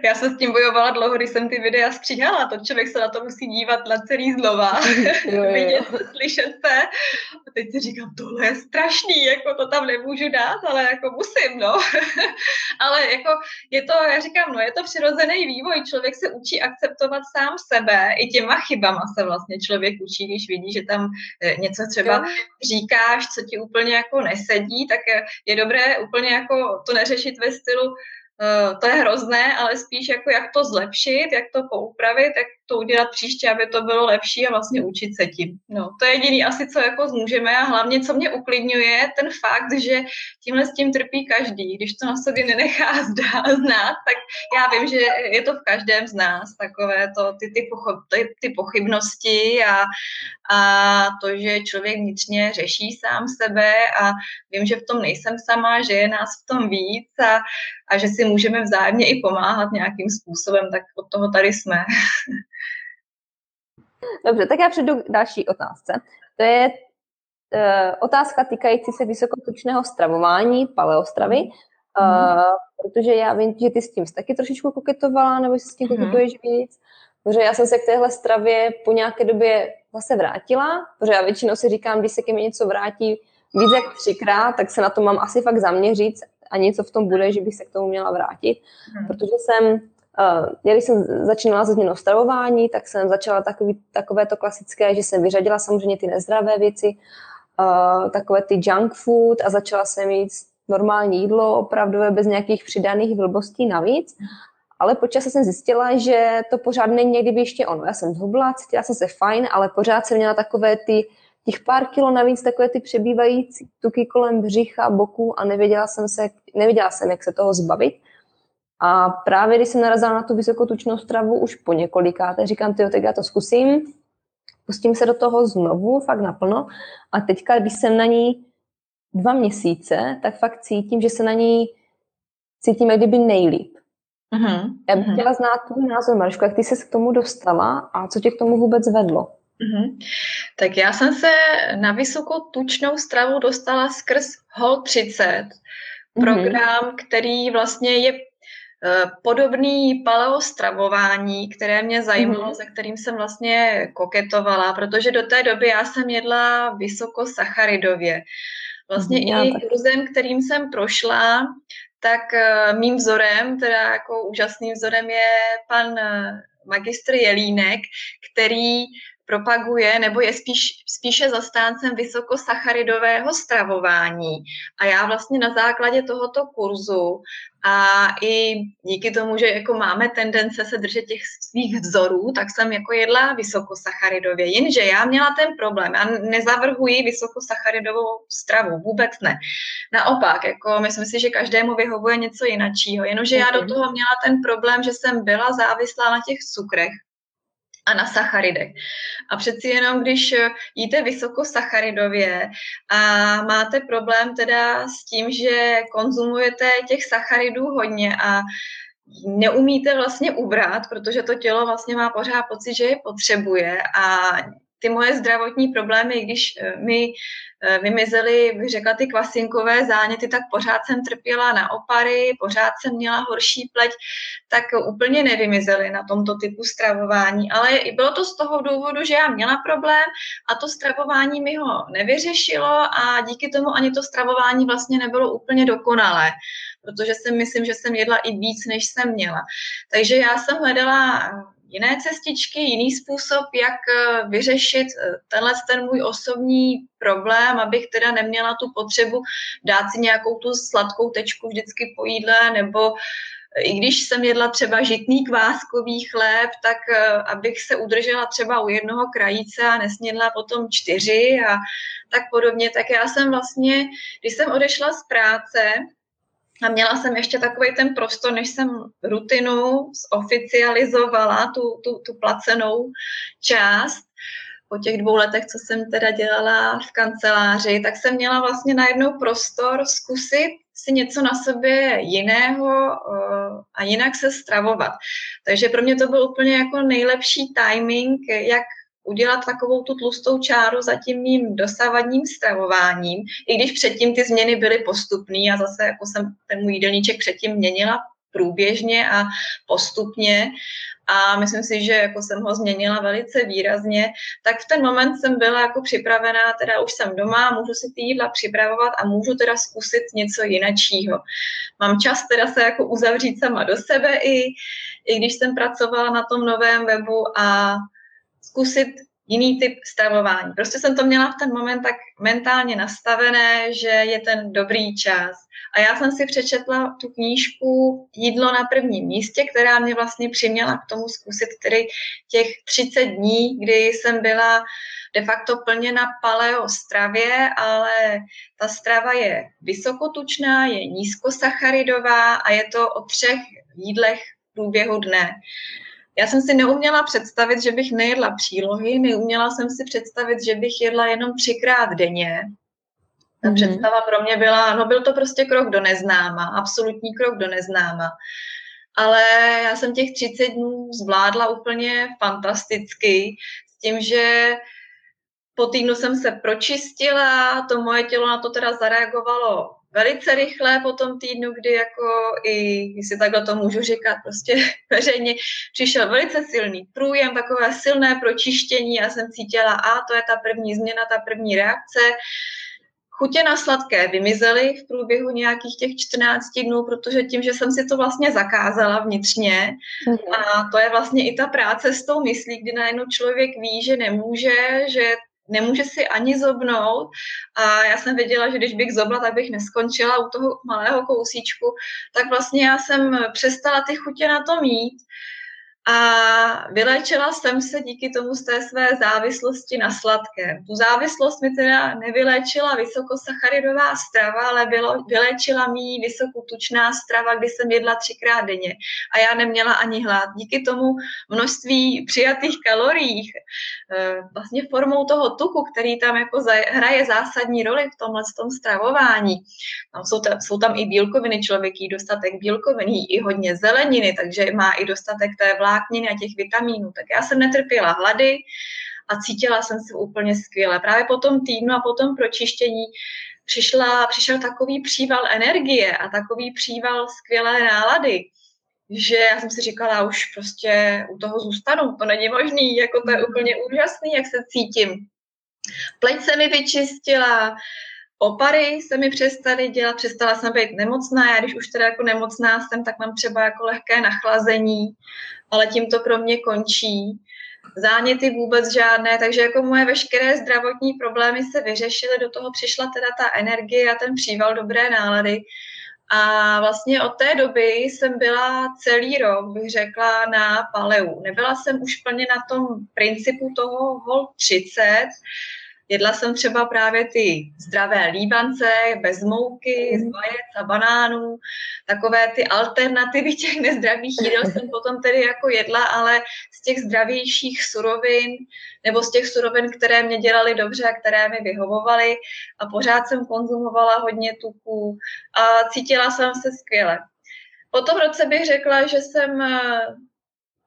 Já jsem s tím bojovala dlouho, když jsem ty videa stříhala, to člověk se na to musí dívat na celý znova, <laughs> vidět, slyšet se. A teď si říkám, tohle je strašný, jako to tam nemůžu dát, ale jako musím, no. <laughs> ale jako je to, já říkám, no je to přirozený vývoj, člověk se učí akceptovat sám sebe, i těma chybama se vlastně člověk učí, když vidí, že tam eh, něco třeba říkáš, co ti úplně jako nesedí, tak je dobré úplně jako to neřešit ve stylu, to je hrozné, ale spíš jako jak to zlepšit, jak to poupravit, jak to udělat příště, aby to bylo lepší a vlastně učit se tím. No, to je jediný asi, co jako zmůžeme a hlavně, co mě uklidňuje, ten fakt, že tímhle s tím trpí každý. Když to na sobě nenechá <laughs> znát, tak já vím, že je to v každém z nás takové to, ty, ty, pocho, ty, ty pochybnosti a, a to, že člověk vnitřně řeší sám sebe a vím, že v tom nejsem sama, že je nás v tom víc a, a že si můžeme vzájemně i pomáhat nějakým způsobem, tak od toho tady jsme. <laughs>
Dobře, tak já přijdu k další otázce. To je uh, otázka týkající se vysokotučného stravování, paleostravy, mm. uh, protože já vím, že ty s tím taky trošičku koketovala, nebo si s tím mm. koketuješ víc, protože já jsem se k téhle stravě po nějaké době zase vrátila, protože já většinou si říkám, když se ke mně něco vrátí víc jak třikrát, tak se na to mám asi fakt zaměřit a něco v tom bude, že bych se k tomu měla vrátit, mm. protože jsem Uh, když jsem začínala se změnou stravování, tak jsem začala takový, takové to klasické, že jsem vyřadila samozřejmě ty nezdravé věci, uh, takové ty junk food a začala jsem mít normální jídlo, opravdu bez nějakých přidaných blbostí navíc. Ale po čase jsem zjistila, že to pořád není někdy ještě ono. Já jsem zhubla, cítila jsem se fajn, ale pořád jsem měla takové ty těch pár kilo navíc, takové ty přebývající tuky kolem břicha, boku a nevěděla jsem, se, nevěděla jsem, jak se toho zbavit. A právě když jsem narazila na tu vysokotučnou stravu už po několikáté, říkám, ty tak já to zkusím, pustím se do toho znovu, fakt naplno. A teďka, když jsem na ní dva měsíce, tak fakt cítím, že se na ní cítím jak kdyby nejlíp. Uh-huh. Já bych uh-huh. chtěla znát tvůj názor, Marško, jak ty se k tomu dostala a co tě k tomu vůbec vedlo?
Uh-huh. Tak já jsem se na vysokou tučnou stravu dostala skrz HOL 30, program, uh-huh. který vlastně je podobný paleostravování, které mě zajímalo, mm-hmm. se kterým jsem vlastně koketovala, protože do té doby já jsem jedla vysokosacharidově. Vlastně mm, i kurzem, kterým jsem prošla, tak uh, mým vzorem, teda jako úžasným vzorem je pan uh, magistr Jelínek, který propaguje nebo je spíš, spíše zastáncem vysokosacharidového stravování. A já vlastně na základě tohoto kurzu a i díky tomu, že jako máme tendence se držet těch svých vzorů, tak jsem jako jedla vysokosacharidově. Jenže já měla ten problém. Já nezavrhuji vysokosacharidovou stravu, vůbec ne. Naopak, jako myslím si, že každému vyhovuje něco jiného. Jenomže já do mhm. toho měla ten problém, že jsem byla závislá na těch cukrech a na sacharidech. A přeci jenom, když eh, jíte vysokosacharidově a máte problém teda s tím, že konzumujete těch sacharidů hodně a neumíte vlastně ubrat, protože to tělo vlastně má pořád pocit, že je potřebuje a ty moje zdravotní problémy, když eh, mi eh, vymizely, bych řekla, ty kvasinkové záněty, tak pořád jsem trpěla na opary, pořád jsem měla horší pleť, tak úplně nevymizely na tomto typu stravování. Ale bylo to z toho důvodu, že já měla problém a to stravování mi ho nevyřešilo a díky tomu ani to stravování vlastně nebylo úplně dokonalé protože si myslím, že jsem jedla i víc, než jsem měla. Takže já jsem hledala jiné cestičky, jiný způsob, jak eh, vyřešit eh, tenhle ten můj osobní problém, abych teda neměla tu potřebu dát si nějakou tu sladkou tečku vždycky po jídle, nebo eh, i když jsem jedla třeba žitný kváskový chléb, tak abych se udržela třeba u jednoho krajíce a nesnědla potom čtyři a tak podobně, tak já jsem vlastně, když jsem odešla z práce, a měla jsem ještě takový ten prostor, než jsem rutinu zoficializovala, tu, tu, tu placenou část. Po těch dvou letech, co jsem teda dělala v kanceláři, tak jsem měla vlastně najednou prostor zkusit si něco na sobě jiného eh, a jinak se stravovat. Takže pro mě to byl úplně jako nejlepší timing, jak udělat takovou tu tlustou čáru za tím mým dosavadním stravováním, i když předtím ty změny byly postupné a zase jako jsem ten můj jídelníček předtím měnila průběžně a postupně a myslím si, že jako jsem ho změnila velice výrazně, tak v ten moment jsem byla jako připravená, teda už jsem doma, můžu si ty jídla připravovat a můžu teda zkusit něco jinačího. Mám čas teda se jako uzavřít sama do sebe i, i když jsem pracovala na tom novém webu a zkusit jiný typ stravování. Prostě jsem to měla v ten moment tak mentálně nastavené, že je ten dobrý čas. A já jsem si přečetla tu knížku Jídlo na prvním místě, která mě vlastně přiměla k tomu zkusit tedy těch 30 dní, kdy jsem byla de facto plně na paleo stravě, ale ta strava je vysokotučná, je nízkosacharidová a je to o třech jídlech v průběhu dne. Já jsem si neuměla představit, že bych nejedla přílohy, neuměla jsem si představit, že bych jedla jenom třikrát denně. Ta mm-hmm. představa pro mě byla, no byl to prostě krok do neznáma, absolutní krok do neznáma. Ale já jsem těch 30 dnů zvládla úplně fantasticky, s tím, že po týdnu jsem se pročistila, to moje tělo na to teda zareagovalo velice rychle po tom týdnu, kdy jako i, jestli takhle to můžu říkat, prostě <laughs> veřejně přišel velice silný průjem, takové silné pročištění. Já jsem cítila, a to je ta první změna, ta první reakce. chutě na sladké vymizely v průběhu nějakých těch 14 dnů, protože tím, že jsem si to vlastně zakázala vnitřně mm. a to je vlastně i ta práce s tou myslí, kdy najednou člověk ví, že nemůže, že nemůže si ani zobnout. A já jsem věděla, že když bych zobla, tak bych neskončila u toho malého kousíčku, tak vlastně já jsem přestala ty chutě na to mít a vylečila jsem se díky tomu z té své závislosti na sladkém. Tu závislost mi teda nevyléčila vysokosacharidová strava, ale bylo, vyléčila mi vysokotučná strava, kdy jsem jedla třikrát denně. A já neměla ani hlad. Díky tomu množství přijatých kalorií, eh, vlastně formou toho tuku, který tam jako hraje zásadní roli v tomhle tom stravování. Tam jsou, tam, jsou tam i bílkoviny, člověk jí dostatek bílkovin, i hodně zeleniny, takže má i dostatek té vlá vlákniny a těch vitamínů. Tak já jsem netrpěla hlady a cítila jsem se úplně skvěle. Právě po tom týdnu a po tom pročištění přišla, přišel takový příval energie a takový příval skvělé nálady, že já jsem si říkala, už prostě u toho zůstanu, to není možný, jako to je úplně úžasný, jak se cítím. Pleť se mi vyčistila, opary se mi přestaly dělat, přestala jsem být nemocná, já když už teda jako nemocná jsem, tak mám třeba jako lehké nachlazení, ale tím to pro mě končí. Záněty vůbec žádné, takže jako moje veškeré zdravotní problémy se vyřešily, do toho přišla teda ta energie a ten příval dobré nálady. A vlastně od té doby jsem byla celý rok, bych řekla, na paleu. Nebyla jsem už plně na tom principu toho hol 30, Jedla jsem třeba právě ty zdravé líbance, bez mouky, z mhm. vajec a banánů, takové ty alternativy těch nezdravých jídel <laughs> jsem potom tedy jako jedla, ale z těch zdravějších surovin, nebo z těch surovin, které mě dělaly dobře a které mi vyhovovaly a pořád jsem konzumovala hodně tuků a cítila jsem se skvěle. Po tom roce bych řekla, že jsem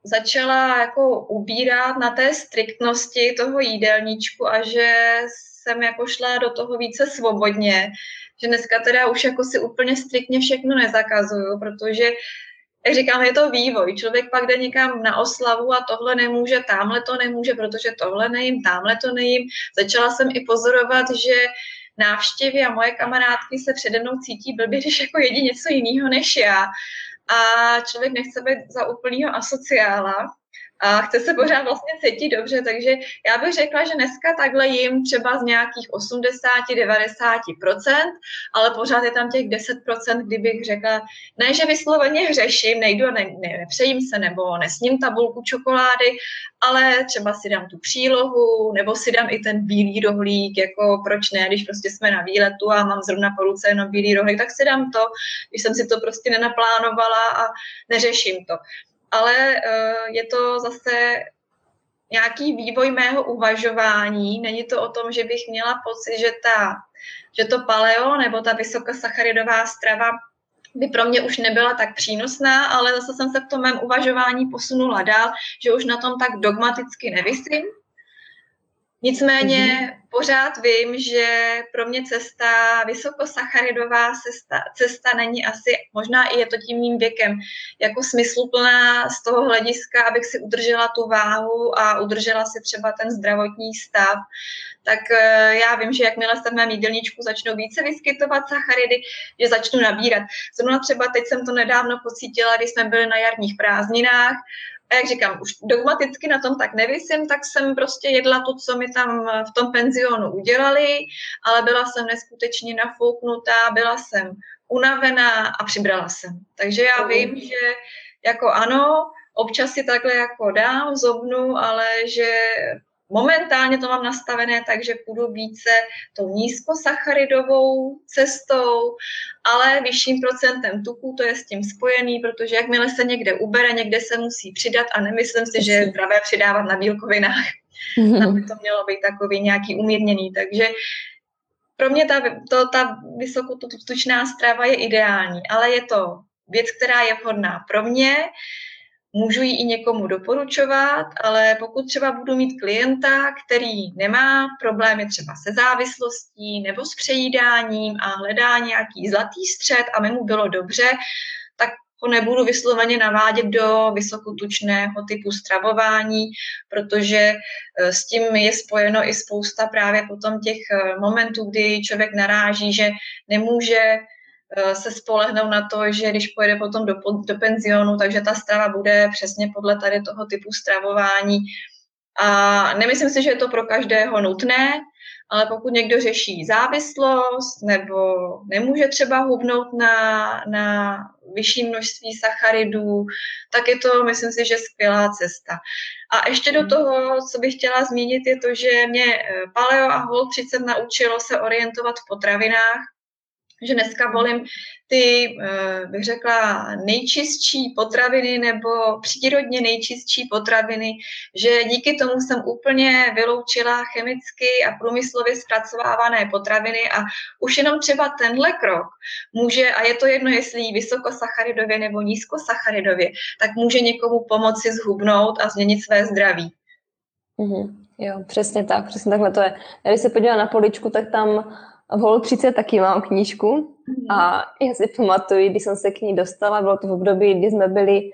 začala jako ubírat na té striktnosti toho jídelníčku a že jsem jako šla do toho více svobodně, že dneska teda už jako si úplně striktně všechno nezakazuju, protože jak říkám, je to vývoj. Člověk pak jde někam na oslavu a tohle nemůže, tamhle to nemůže, protože tohle nejím, tamhle to nejím. Začala jsem i pozorovat, že návštěvy a moje kamarádky se přede mnou cítí blbě, když jako jedí něco jiného než já a člověk nechce být za úplného asociála a chce se pořád vlastně cítit dobře, takže já bych řekla, že dneska takhle jim třeba z nějakých 80-90%, ale pořád je tam těch 10%, kdybych řekla, ne, že vysloveně hřeším, nejdu a ne, ne, nepřejím se, nebo nesním tabulku čokolády, ale třeba si dám tu přílohu, nebo si dám i ten bílý rohlík, jako proč ne, když prostě jsme na výletu a mám zrovna po ruce jenom bílý rohlík, tak si dám to, když jsem si to prostě nenaplánovala a neřeším to ale uh, je to zase nějaký vývoj mého uvažování. Není to o tom, že bych měla pocit, že, ta, že to paleo nebo ta vysokosacharidová strava by pro mě už nebyla tak přínosná, ale zase jsem se v tom mém uvažování posunula dál, že už na tom tak dogmaticky nevysím, Nicméně mm-hmm. pořád vím, že pro mě cesta, vysokosacharidová cesta, cesta není asi, možná i je to tím mým věkem, jako smysluplná z toho hlediska, abych si udržela tu váhu a udržela si třeba ten zdravotní stav. Tak eh, já vím, že jakmile se v mém jídelníčku začnou více vyskytovat sacharidy, že začnu nabírat. Zrovna třeba teď jsem to nedávno pocítila, když jsme byli na jarních prázdninách a jak říkám, už dogmaticky na tom tak nevysím, tak jsem prostě jedla to, co mi tam v tom penzionu udělali, ale byla jsem neskutečně nafouknutá, byla jsem unavená a přibrala jsem. Takže já vím, že jako ano, občas si takhle jako dám, zobnu, ale že Momentálně to mám nastavené tak, že půjdu více tou nízkosacharidovou cestou, ale vyšším procentem tuků to je s tím spojený, protože jakmile se někde ubere, někde se musí přidat a nemyslím si, že je zdravé přidávat na bílkovinách. Mm-hmm. Tam by to mělo být takový nějaký umírněný. Takže pro mě ta, to, ta vysokotučná strava je ideální, ale je to věc, která je vhodná pro mě. Můžu ji i někomu doporučovat, ale pokud třeba budu mít klienta, který nemá problémy třeba se závislostí nebo s přejídáním a hledá nějaký zlatý střed a mi mu bylo dobře, tak ho nebudu vysloveně navádět do vysokotučného typu stravování, protože eh, s tím je spojeno i spousta právě potom těch eh, momentů, kdy člověk naráží, že nemůže se spolehnout na to, že když pojede potom do, do penzionu, takže ta strava bude přesně podle tady toho typu stravování. A nemyslím si, že je to pro každého nutné, ale pokud někdo řeší závislost nebo nemůže třeba hubnout na, na vyšší množství sacharidů, tak je to, myslím si, že skvělá cesta. A ještě do toho, co bych chtěla zmínit, je to, že mě eh, paleo a hol 30 naučilo se orientovat v potravinách, že dneska volím ty, eh, bych řekla, nejčistší potraviny nebo přírodně nejčistší potraviny, že díky tomu jsem úplně vyloučila chemicky a průmyslově zpracovávané potraviny a už jenom třeba tenhle krok může, a je to jedno, jestli vysokosacharidově nebo nízkosacharidově, tak může někomu pomoci zhubnout a změnit své zdraví.
Mm-hmm. Jo, přesně tak, přesně takhle to je. Když se podívám na poličku, tak tam v Hol 30 taky mám knížku a já si pamatuju, když jsem se k ní dostala, bylo to v období, kdy jsme byli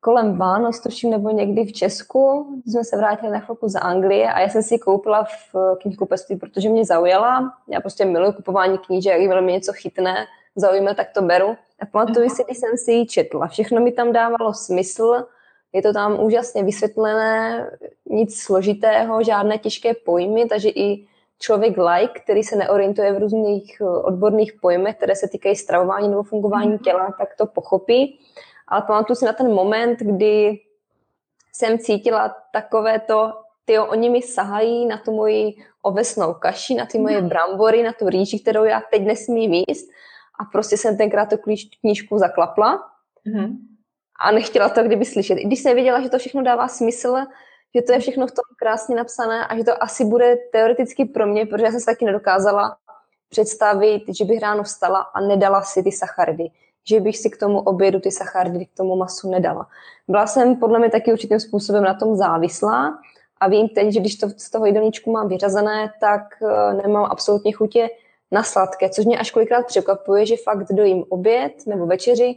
kolem Vánoc, tuším, nebo někdy v Česku, jsme se vrátili na chvilku z Anglie a já jsem si koupila v knihkupectví, protože mě zaujala. Já prostě miluji kupování knížek, jak mě něco chytne, zaujme, tak to beru. A pamatuju si, když jsem si ji četla. Všechno mi tam dávalo smysl, je to tam úžasně vysvětlené, nic složitého, žádné těžké pojmy, takže i člověk like, který se neorientuje v různých eh, odborných pojmech, které se týkají stravování nebo fungování mhm. těla, tak to pochopí. Ale pamatuju si na ten moment, kdy jsem cítila takové to, ty oni mi sahají na tu moji ovesnou kaši, na ty moje mhm. brambory, na tu rýži, kterou já teď nesmím jíst. A prostě jsem tenkrát tu knížku zaklapla. Mm. A nechtěla to kdyby slyšet. I když jsem věděla, že to všechno dává smysl, že to je všechno v tom krásně napsané a že to asi bude teoreticky pro mě, protože já jsem se taky nedokázala představit, že bych ráno vstala a nedala si ty sacharidy. Že bych si k tomu obědu ty sacharidy, k tomu masu nedala. Byla jsem podle mě taky určitým způsobem na tom závislá a vím teď, že když to z toho jídelníčku mám vyřazené, tak eh, nemám absolutně chutě na sladké, což mě až kolikrát překvapuje, že fakt dojím oběd nebo večeři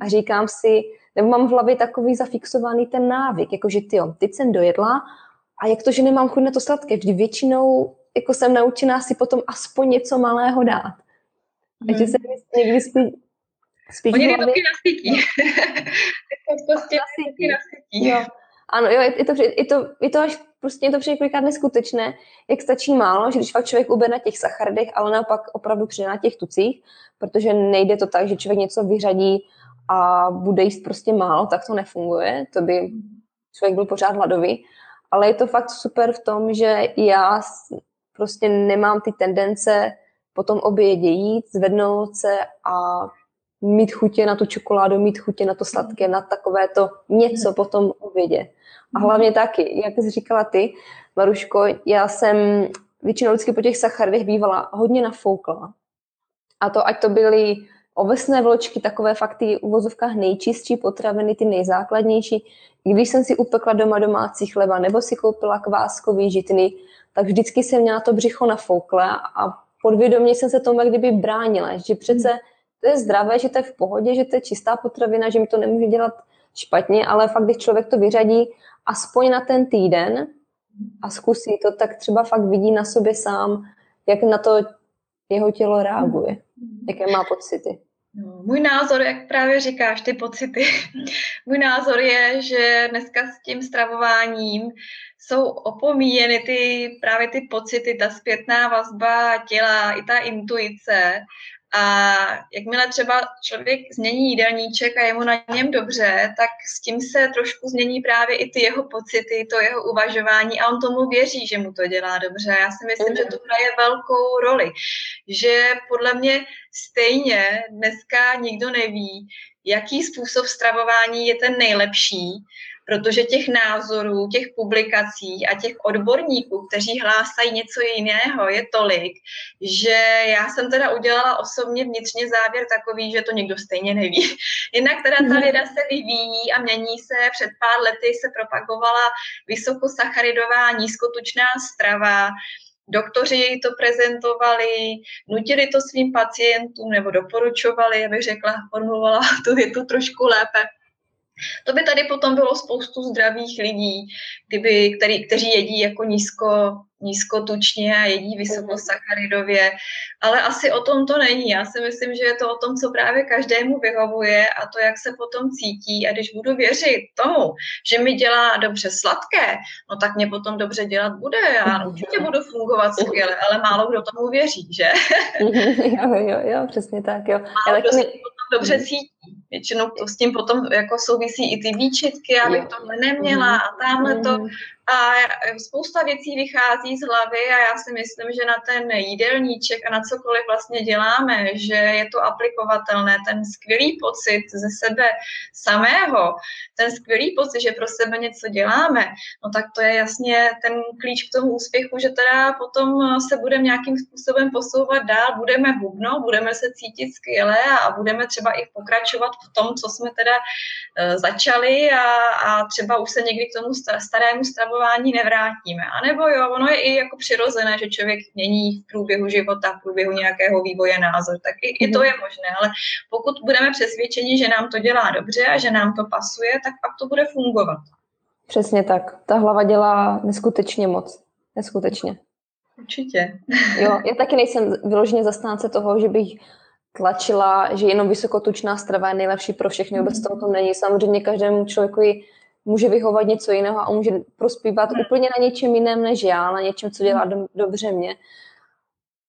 a říkám si, nebo mám v hlavě takový zafixovaný ten návyk, jakože ty jo, teď jsem dojedla a jak to, že nemám chuť na to sladké, vždy většinou jako jsem naučená si potom aspoň něco malého dát. Hmm. Takže se někdy spíš,
spíš Oni hlavě... nasytí. <laughs> prostě taky nasytí.
Jo. Ano, jo, je, to, je, to, je to až prostě je to přijde kolikrát neskutečné, jak stačí málo, že když fakt člověk ubere na těch sacharidech, ale naopak opravdu přijde na těch tucích, protože nejde to tak, že člověk něco vyřadí a bude jíst prostě málo, tak to nefunguje, to by člověk byl pořád hladový, ale je to fakt super v tom, že já prostě nemám ty tendence potom obědě jít, zvednout se a mít chutě na tu čokoládu, mít chutě na to sladké, na takové to něco po tom obědě. A hlavně taky, jak jsi říkala ty, Maruško, já jsem většinou vždycky po těch sacharidech bývala hodně nafoukla. A to, ať to byly ovesné vločky, takové fakt ty uvozovkách nejčistší potraviny, ty nejzákladnější. Když jsem si upekla doma domácí chleba nebo si koupila kváskový žitný, tak vždycky jsem měla to břicho nafouklé a podvědomě jsem se tomu jak kdyby bránila, že přece to je zdravé, že to je v pohodě, že to je čistá potravina, že mi to nemůže dělat špatně, ale fakt, když člověk to vyřadí aspoň na ten týden a zkusí to, tak třeba fakt vidí na sobě sám, jak na to jeho tělo reaguje, jaké má pocity.
No, můj názor, jak právě říkáš, ty pocity, <laughs> můj názor je, že dneska s tím stravováním jsou opomíjeny ty, právě ty pocity, ta zpětná vazba těla, i ta intuice a jakmile třeba člověk změní jídelníček a je mu na něm dobře, tak s tím se trošku změní právě i ty jeho pocity, to jeho uvažování a on tomu věří, že mu to dělá dobře. Já si myslím, že to hraje velkou roli, že podle mě stejně dneska nikdo neví, jaký způsob stravování je ten nejlepší, protože těch názorů, těch publikací a těch odborníků, kteří hlásají něco jiného, je tolik, že já jsem teda udělala osobně vnitřně závěr takový, že to nikdo stejně neví. <laughs> Jinak teda ta mhm. věda se vyvíjí a mění se. Před pár lety se propagovala vysokosacharidová nízkotučná strava, doktoři to prezentovali, nutili to svým pacientům nebo doporučovali, abych řekla, formulovala <laughs> tu větu trošku lépe. To by tady potom bylo spoustu zdravých lidí, kdyby, který, kteří jedí jako nízko, nízkotučně a jedí vysokosacharidově, ale asi o tom to není. Já si myslím, že je to o tom, co právě každému vyhovuje a to, jak se potom cítí. A když budu věřit tomu, že mi dělá dobře sladké, no tak mě potom dobře dělat bude. Já určitě budu fungovat skvěle, ale málo kdo tomu věří, že? <laughs>
jo, jo, jo, přesně tak, jo.
Málo kdo se potom dobře mhm. cítí. Většinou to s tím potom jako souvisí i ty výčitky, abych tohle neměla a tamhle to. A spousta věcí vychází z hlavy a já si myslím, že na ten jídelníček a na cokoliv vlastně děláme, že je to aplikovatelné, ten skvělý pocit ze sebe samého, ten skvělý pocit, že pro sebe něco děláme, no tak to je jasně ten klíč k tomu úspěchu, že teda potom se budeme nějakým způsobem posouvat dál, budeme hubno, budeme se cítit skvěle a budeme třeba i pokračovat v tom, co jsme teda uh, začali a, a třeba už se někdy k tomu starému stravu stravování nevrátíme. A nebo jo, ono je i jako přirozené, že člověk mění v průběhu života, v průběhu nějakého vývoje názor, tak i, i to mhm. je možné. Ale pokud budeme přesvědčeni, že nám to dělá dobře a že nám to pasuje, tak pak to bude fungovat.
Přesně tak. Ta hlava dělá neskutečně moc. Neskutečně.
Určitě. <laughs>
Jo, já taky nejsem vyloženě zastánce toho, že bych tlačila, že jenom vysokotučná strava je nejlepší pro všechny. Vůbec toho to není. Samozřejmě každému člověku může vyhovat něco jiného a může prospívat hmm. úplně na něčem jiném než já, na něčem, co dělá do, dobře mě.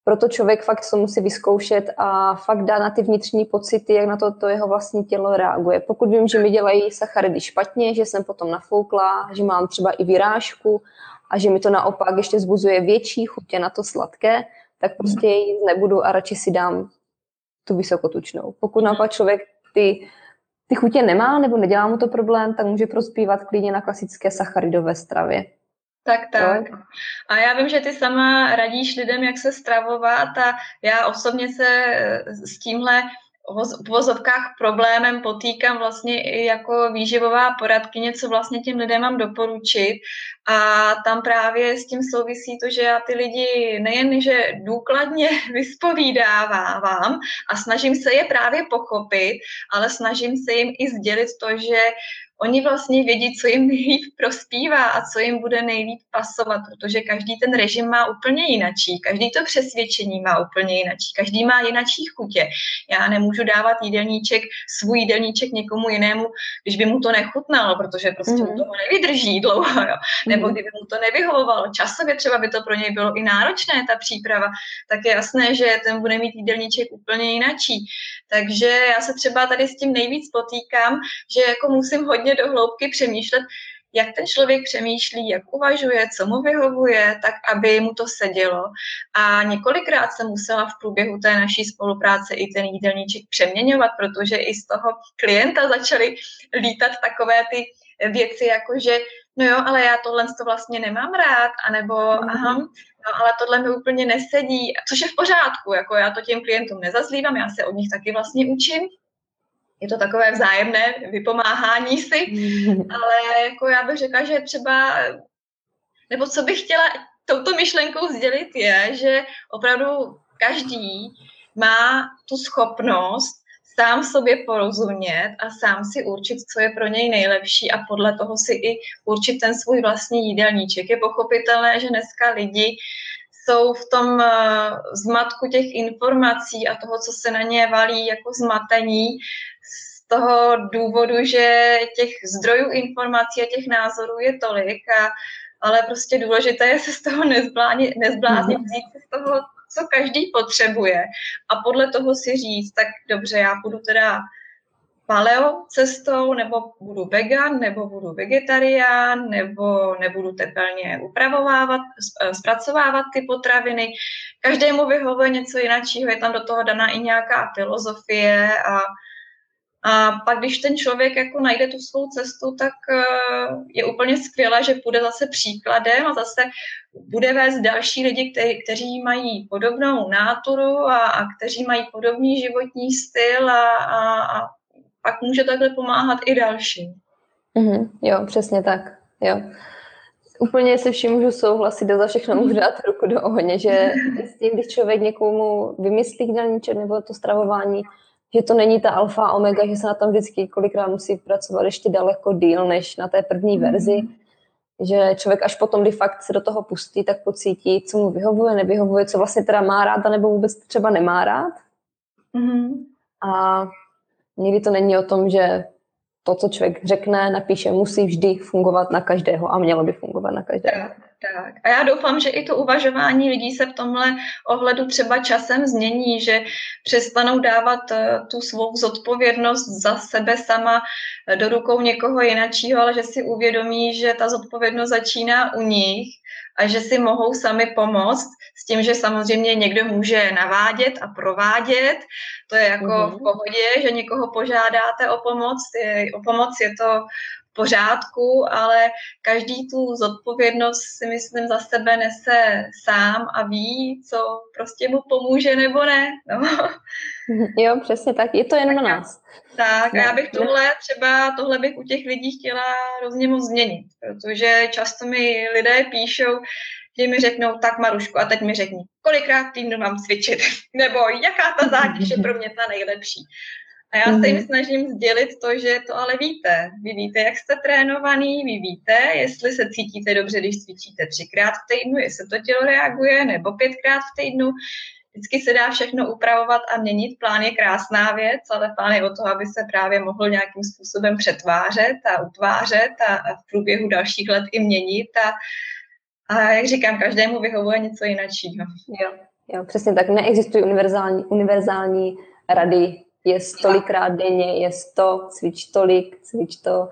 Proto člověk fakt to musí vyzkoušet a fakt dá na ty vnitřní pocity, jak na to, to jeho vlastní tělo reaguje. Pokud vím, že mi dělají sacharidy špatně, že jsem potom nafoukla, že mám třeba i vyrážku a že mi to naopak ještě zbuzuje větší chutě na to sladké, tak prostě jíst nebudu a radši si dám tu vysokotučnou. Pokud naopak člověk ty ty chutě nemá nebo nedělá mu to problém, tak může prospívat klidně na klasické sacharidové stravě.
Tak, tak. A já vím, že ty sama radíš lidem, jak se stravovat a já osobně se s tímhle v vozovkách problémem potýkám vlastně i jako výživová poradkyně, co vlastně těm lidem mám doporučit. A tam právě s tím souvisí to, že já ty lidi nejen, že důkladně <laughs> vyspovídávám a snažím se je právě pochopit, ale snažím se jim i sdělit to, že oni vlastně vědí, co jim <laughs> nejlíp prospívá a co jim bude nejlíp pasovat, protože každý ten režim má úplně jinačí, každý to přesvědčení má úplně jinačí, každý má jinačí chutě. Já nemůžu dávat jídelníček, svůj jídelníček někomu jinému, když by mu to nechutnalo, protože prostě mm-hmm. mu toho nevydrží dlouho, jo. nebo mhm. kdyby mu to nevyhovovalo. Časově třeba by to pro něj bylo i náročné, ta příprava, tak je jasné, že ten bude mít jídelníček úplně jinačí. Takže já se třeba tady s tím nejvíc potýkám, že jako musím hodně hodně do hloubky přemýšlet, jak ten člověk přemýšlí, jak uvažuje, co mu vyhovuje, tak aby mu to sedělo. A několikrát jsem musela v průběhu té naší spolupráce i ten jídelníček přeměňovat, protože i z toho klienta začaly lítat takové ty věci, jako že no jo, ale já tohle to vlastně nemám rád, anebo mm. aha, no ale tohle mi úplně nesedí, což je v pořádku, jako já to těm klientům nezazlívám, já se od nich taky vlastně učím, je to takové vzájemné vypomáhání si, <laughs> ale jako já bych řekla, že třeba, nebo co bych chtěla touto myšlenkou sdělit je, že opravdu každý má tu schopnost sám sobě porozumět a sám si určit, co je pro něj nejlepší a podle toho si i určit ten svůj vlastní jídelníček. Je pochopitelné, že dneska lidi jsou v tom uh, zmatku těch informací a toho, co se na ně valí jako zmatení, z toho důvodu, že těch zdrojů informací a těch názorů je tolik, a, ale prostě důležité je se z toho nezbláznit, nezbláznit mhm. vzít se z toho, co každý potřebuje a podle toho si říct, tak dobře, já půjdu teda paleo cestou, nebo budu vegan, nebo budu vegetarián, nebo nebudu tepelně upravovávat, zpracovávat ty potraviny. Každému vyhovuje něco jiného, je tam do toho daná i nějaká filozofie a a pak, když ten člověk jako najde tu svou cestu, tak eh, je úplně skvělé, že půjde zase příkladem a zase bude vést další lidi, kteří, kteří mají podobnou náturu a, a kteří mají podobný životní styl a, a, a pak může takhle pomáhat i dalším.
Mm-hmm, jo, přesně tak. Jo. Úplně se vším můžu souhlasit a za všechno můžu dát ruku do ohně, že <laughs> s tím, když člověk někomu vymyslí jídelníček nebo to stravování, že to není ta alfa a omega, že se na tom vždycky kolikrát musí pracovat ještě daleko díl než na té první verzi. Že člověk až potom, kdy fakt se do toho pustí, tak pocítí, co mu vyhovuje, nevyhovuje, co vlastně teda má rád, nebo vůbec třeba nemá rád. Mm-hmm. A někdy to není o tom, že to, co člověk řekne, napíše, musí vždy fungovat na každého a mělo by fungovat na každého.
Tak, tak. A já doufám, že i to uvažování lidí se v tomhle ohledu třeba časem změní, že přestanou dávat eh, tu svou zodpovědnost za sebe sama eh, do rukou někoho jiného, ale že si uvědomí, že ta zodpovědnost začíná u nich a že si mohou sami pomoct s tím, že samozřejmě někdo může navádět a provádět. To je jako mm-hmm. v mhm. pohodě, že někoho požádáte o pomoc. Je, o pomoc je to pořádku, ale každý tu zodpovědnost si myslím za sebe nese sám a ví, co prostě mu pomůže nebo ne. No. <laughs>
Jo, přesně tak. Je to jen na nás.
Tak a já bych tohle třeba, tohle bych u těch lidí chtěla hrozně moc změnit, protože často mi lidé píšou, že mi řeknou, tak Maruško, a teď mi řekni, kolikrát týdnu mám cvičit, <laughs> nebo jaká ta zátěž je pro mě ta nejlepší. A já se jim mhm. snažím sdělit to, že to ale víte. Vy víte, jak jste trénovaný, vy víte, jestli se cítíte dobře, když cvičíte třikrát v týdnu, jestli to tělo reaguje, nebo pětkrát v týdnu. Vždycky se dá všechno upravovat a měnit. Plán je krásná věc, ale plán je o to, aby se právě mohl nějakým způsobem přetvářet a utvářet a, a v průběhu dalších let i měnit. A, a jak říkám, každému vyhovuje něco jiného.
Jo, jo, přesně tak. Neexistují univerzální, univerzální rady. Je tolikrát denně, je to, cvič tolik, cvič to.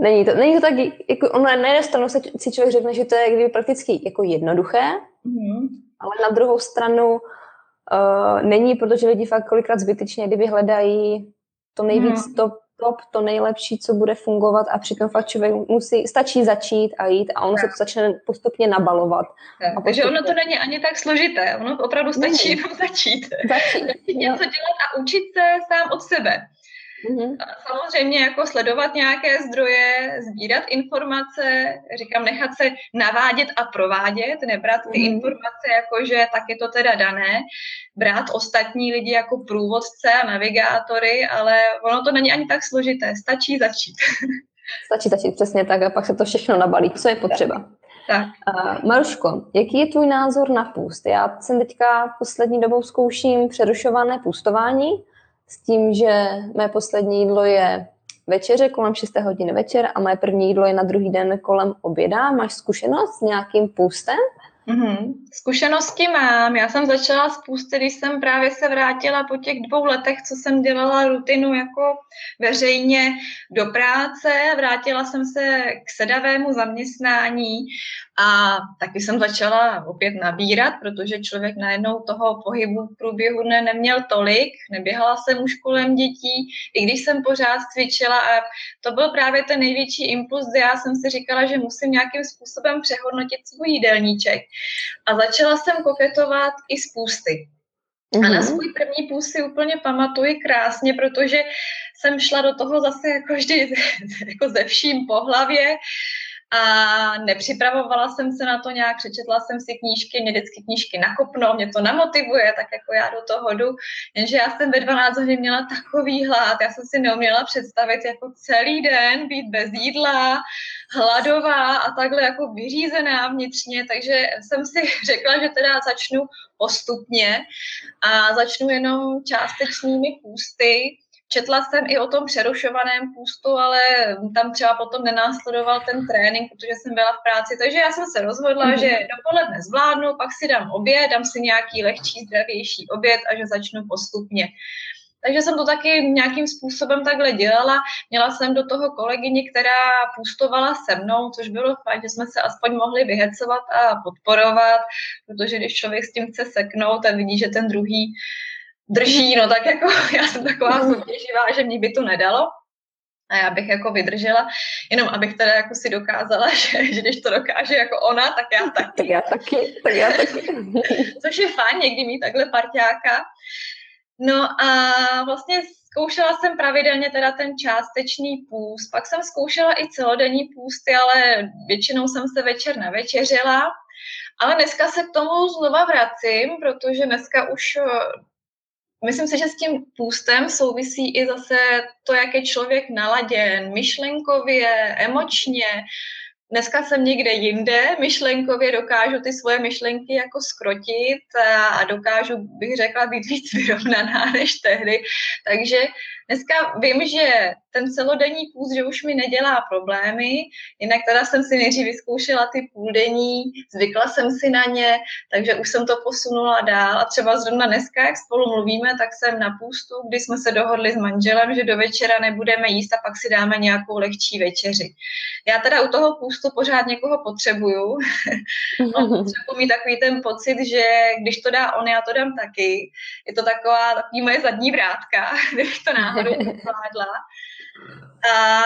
Není to, není to tak, jako ono na jednu stranu se, si člověk řekne, že to je kdyby prakticky jako jednoduché, mm-hmm. ale na druhou stranu uh, není, protože lidi fakt kolikrát zbytečně, kdyby hledají to nejvíc mm. top, top, to nejlepší, co bude fungovat a přitom fakt člověk musí, stačí začít a jít a ono se to začne postupně nabalovat.
Tak, a takže ono to není ani tak složité, ono opravdu stačí jenom začít. Začít, začít něco dělat a učit se sám od sebe. Mm-hmm. Samozřejmě jako sledovat nějaké zdroje, sbírat informace, říkám, nechat se navádět a provádět, nebrat ty mm-hmm. informace jako, že tak je to teda dané, brát ostatní lidi jako průvodce a navigátory, ale ono to není ani tak složité, stačí začít. <laughs>
Stačí začít, přesně tak, a pak se to všechno nabalí, co je potřeba. Tak. Uh, Maruško, jaký je tvůj názor na půst? Já jsem teďka poslední dobou zkouším přerušované půstování, s tím, že mé poslední jídlo je večeře kolem 6 hodin večer a moje první jídlo je na druhý den kolem oběda. Máš zkušenost s nějakým půstem?
Mm-hmm. Zkušenosti mám. Já jsem začala s půsty, když jsem právě se vrátila po těch dvou letech, co jsem dělala rutinu jako veřejně do práce. Vrátila jsem se k sedavému zaměstnání a taky jsem začala opět nabírat, protože člověk najednou toho pohybu v průběhu dne neměl tolik, neběhala jsem už kolem dětí, i když jsem pořád cvičila a to byl právě ten největší impuls, kde já jsem si říkala, že musím nějakým způsobem přehodnotit svůj jídelníček. A začala jsem koketovat i s půsty. A na mhm. svůj první půst si úplně pamatuji krásně, protože jsem šla do toho zase jako vždy <laughs> jako ze vším po hlavě a nepřipravovala jsem se na to nějak, přečetla jsem si knížky, mě vždycky knížky nakopnou, mě to namotivuje, tak jako já do toho jdu, jenže já jsem ve 12 hodin měla takový hlad, já jsem si neuměla představit jako celý den být bez jídla, hladová a takhle jako vyřízená vnitřně, takže jsem si <laughs> řekla, že teda začnu postupně a začnu jenom částečnými půsty, Četla jsem i o tom přerušovaném půstu, ale tam třeba potom nenásledoval ten trénink, protože jsem byla v práci. Takže já jsem se rozhodla, mm-hmm. že dopoledne zvládnu, pak si dám oběd, dám si nějaký lehčí, zdravější oběd a že začnu postupně. Takže jsem to taky nějakým způsobem takhle dělala. Měla jsem do toho kolegyni, která půstovala se mnou, což bylo fajn, že jsme se aspoň mohli vyhecovat a podporovat, protože když člověk s tím chce seknout a vidí, že ten druhý drží, no tak jako <laughs> já jsem taková mm. soutěživá, že mě by to nedalo. A já bych jako vydržela, jenom abych teda jako si dokázala, <laughs> že, že když to dokáže jako ona, tak já taky.
tak já taky, tak já taky. <laughs>
Což je fajn někdy mít takhle parťáka. No a vlastně zkoušela jsem pravidelně teda ten částečný půst, pak jsem zkoušela i celodenní půsty, ale většinou jsem se večer navečeřila. Ale dneska se k tomu znova vracím, protože dneska už Myslím si, že s tím půstem souvisí i zase to, jak je člověk naladěn myšlenkově, emočně. Dneska jsem někde jinde, myšlenkově dokážu ty svoje myšlenky jako skrotit a dokážu, bych řekla, být víc vyrovnaná <laughs> než tehdy. Takže Dneska vím, že ten celodenní půst, že už mi nedělá problémy, jinak teda jsem si nejdřív vyzkoušela ty půldenní, zvykla jsem si na ně, takže už jsem to posunula dál a třeba zrovna dneska, jak spolu mluvíme, tak jsem na půstu, kdy jsme se dohodli s manželem, že do večera nebudeme jíst a pak si dáme nějakou lehčí večeři. Já teda u toho půstu pořád někoho potřebuju. <laughs> no, potřebuji mít takový ten pocit, že když to dá on, já to dám taky. Je to taková takový moje zadní vrátka, <laughs> kdybych to náhodou náhodou zvládla. <laughs> A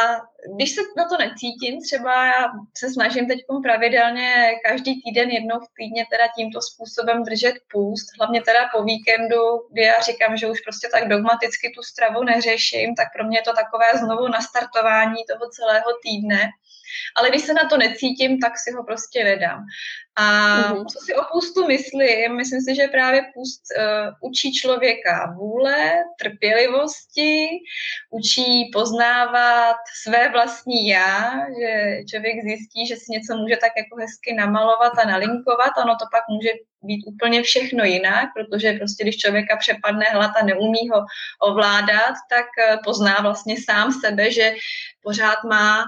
když se na to necítím, třeba já se snažím teď pravidelně každý týden, jednou v týdně teda tímto způsobem držet půst, hlavně teda po víkendu, kdy já říkám, že už prostě tak dogmaticky tu stravu neřeším, tak pro mě je to takové znovu nastartování toho celého týdne. Ale když se na to necítím, tak si ho prostě nedám. A mm-hmm. co si o půstu myslím? Myslím si, že právě půst uh, učí člověka vůle, trpělivosti, učí poznávat své vlastní já, že člověk zjistí, že si něco může tak jako hezky namalovat a nalinkovat, ono to pak může být úplně všechno jinak, protože prostě když člověka přepadne hlad a neumí ho ovládat, tak eh, pozná vlastně sám sebe, že pořád má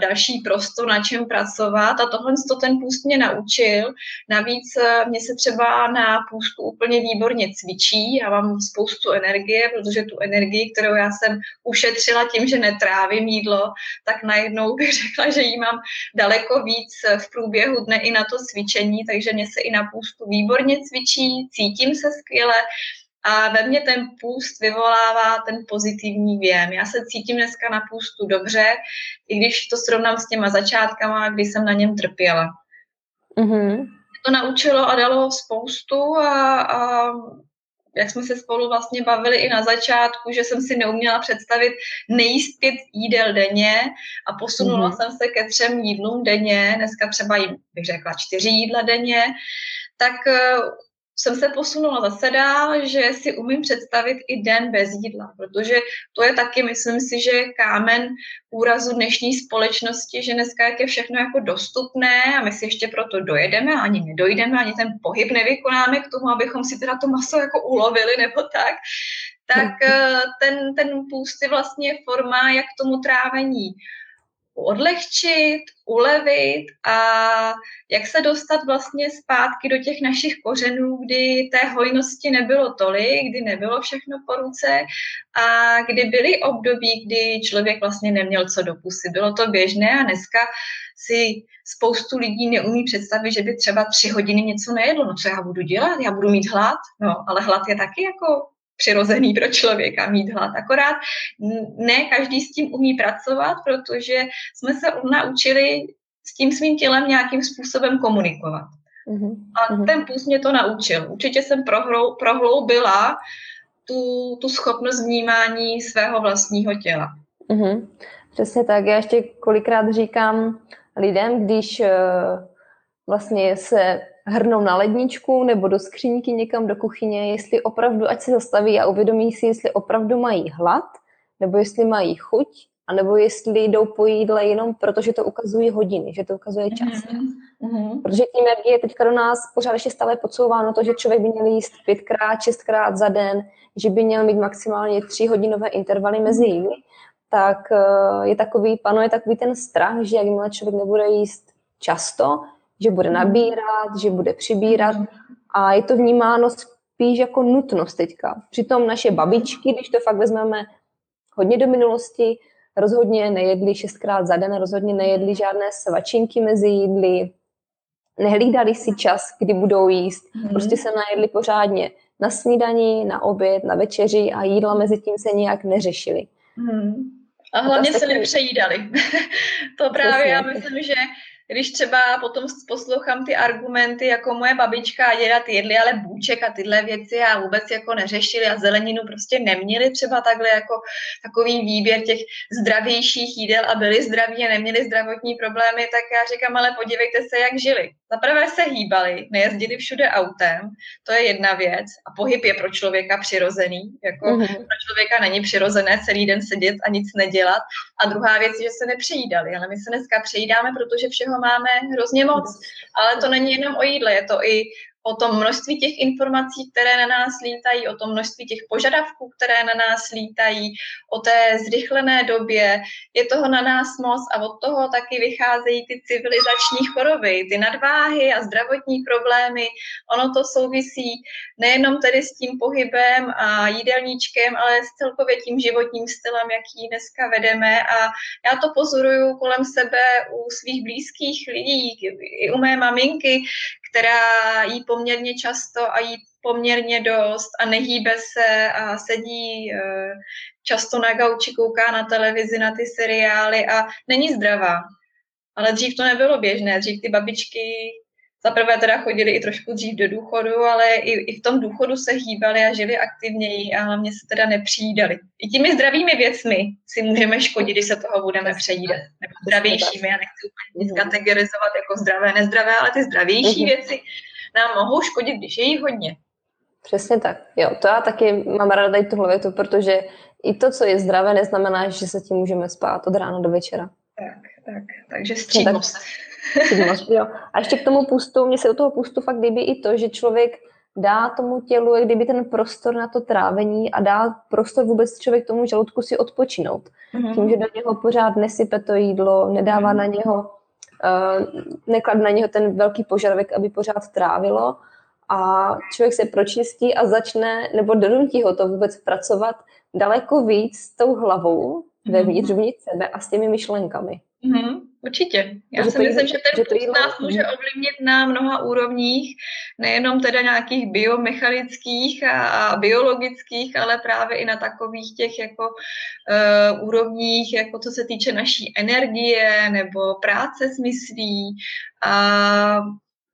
další prostor, na čem pracovat. A tohle to ten půst mě naučil. Navíc eh, mě se třeba na půstu úplně výborně cvičí, já mám spoustu energie, protože tu energii, kterou já jsem ušetřila tím, že netrávím jídlo, tak najednou bych <laughs> řekla, že jí mám daleko víc v průběhu dne i na to cvičení, takže mě se i na půstu výborně cvičí, cítím se skvěle, a ve mně ten půst vyvolává ten pozitivní věm. Já se cítím dneska na půstu dobře, i když to srovnám s těma začátkama, kdy jsem na něm trpěla. Mm-hmm. To naučilo a dalo spoustu a, a jak jsme se spolu vlastně bavili i na začátku, že jsem si neuměla představit nejíst pět jídel denně a posunula mm-hmm. jsem se ke třem jídlům denně, dneska třeba jim, bych řekla, čtyři jídla denně, tak jsem se posunula zase dál, že si umím představit i den bez jídla, protože to je taky, myslím si, že kámen úrazu dnešní společnosti, že dneska jak je všechno jako dostupné a my si ještě proto dojedeme, ani nedojdeme, ani ten pohyb nevykonáme k tomu, abychom si teda to maso jako ulovili nebo tak, tak eh, ten, ten půst je vlastně forma, jak tomu trávení odlehčit, ulevit a jak se dostat vlastně zpátky do těch našich kořenů, kdy té hojnosti nebylo tolik, kdy nebylo všechno po ruce a kdy byly období, kdy člověk vlastně neměl co do pusy. Bylo to běžné a dneska si spoustu lidí neumí představit, že by třeba tři hodiny něco nejedlo. No co já budu dělat? Já budu mít hlad? No, ale hlad je taky jako přirozený pro člověka mít hlad. Akorát ne každý s tím umí pracovat, protože jsme se naučili s tím svým tělem nějakým způsobem komunikovat. Uh-huh. A mhm. ten půst mě to naučil. Určitě jsem prohlou, prohloubila tu, tu schopnost vnímání svého vlastního těla.
Uh-huh. Přesně tak. Já ještě kolikrát říkám lidem, když uh, vlastně se hrnou na ledničku nebo do skříňky někam do kuchyně, jestli opravdu, ať se zastaví a uvědomí si, jestli opravdu mají hlad, nebo jestli mají chuť, anebo jestli jdou po jídle jenom proto, že to ukazují hodiny, že to ukazuje čas. Mm-hmm. Protože tím, jak je teďka do nás pořád ještě stále podsouváno to, že člověk by měl jíst pětkrát, šestkrát za den, že by měl mít maximálně tři hodinové intervaly mezi jídly, tak eh, je takový, panuje takový ten strach, že jakmile člověk nebude jíst často, že bude mhm. nabírat, že bude přibírat a je to vnímáno spíš jako nutnost teďka. Přitom naše babičky, když to fakt vezmeme hodně do minulosti, rozhodně nejedli šestkrát za den, rozhodně nejedli žádné svačinky mezi jídly, nehlídali si čas, kdy budou jíst, mm. prostě se najedli pořádně na snídani, na oběd, na večeři a jídla mezi tím se nějak neřešili.
Mm. A hlavně se nepřejídali. <laughs> to právě já myslím, že když třeba potom poslouchám ty argumenty, jako moje babička a děda ty jedli ale bůček a tyhle věci a vůbec jako neřešili a zeleninu prostě neměli třeba takhle jako takový výběr těch zdravějších jídel a byli zdraví a neměli zdravotní problémy, tak já říkám, ale podívejte se, jak žili. Zaprvé se hýbali, nejezdili všude autem, to je jedna věc a pohyb je pro člověka přirozený, jako mm-hmm. pro člověka není přirozené celý den sedět a nic nedělat. A druhá věc je, že se nepřejídali, ale my se dneska přejídáme, protože všeho máme hrozně moc. Ale to není jenom o jídle, je to i o tom množství těch informací, které na nás lítají, o tom množství těch požadavků, které na nás lítají, o té zrychlené době. Je toho na nás moc a od toho taky vycházejí ty civilizační choroby, ty nadváhy a zdravotní problémy. Ono to souvisí nejenom tedy s tím pohybem a jídelníčkem, ale s celkově tím životním stylem, jaký dneska vedeme. A já to pozoruju kolem sebe u svých blízkých lidí, i u mé maminky, která jí poměrně často a jí poměrně dost a nehýbe se a sedí eh, často na gauči, kouká na televizi, na ty seriály a není zdravá. Ale dřív to nebylo běžné, dřív ty babičky zaprvé teda chodili i trošku dřív do důchodu, ale i, i v tom důchodu se hýbali a žili aktivněji a hlavně se teda nepřijídali. I těmi zdravými věcmi si můžeme škodit, když se toho budeme přejídat. Nebo zdravějšími, já nechci úplně nic mhm. kategorizovat jako zdravé, nezdravé, ale ty zdravější mhm. věci nám mohou škodit, když je jich hodně.
Přesně tak. Jo, to já taky mám ráda tady tuhle větu, protože i to, co je zdravé, neznamená, že se tím můžeme spát od rána do večera.
Tak, tak. Takže střídmost. Tak,
jo. A ještě k tomu pustu, mně se u toho pustu fakt líbí i to, že člověk dá tomu tělu, jak kdyby ten prostor na to trávení a dá prostor vůbec člověk tomu žaludku si odpočinout. Mm-hmm. Tím, že do něho pořád nesype to jídlo, nedává mm-hmm. na něho, uh, neklad na něho ten velký požadavek, aby pořád trávilo a člověk se pročistí a začne, nebo donutí ho to vůbec pracovat daleko víc s tou hlavou mm-hmm. vevnitř, vnitř sebe a s těmi myšlenkami.
Mm-hmm. Určitě. Já Takže si myslím, že ten že nás může ovlivnit na mnoha úrovních, nejenom teda nějakých biomechanických a, a biologických, ale právě i na takových těch jako uh, úrovních, jako co se týče naší energie nebo práce s myslí a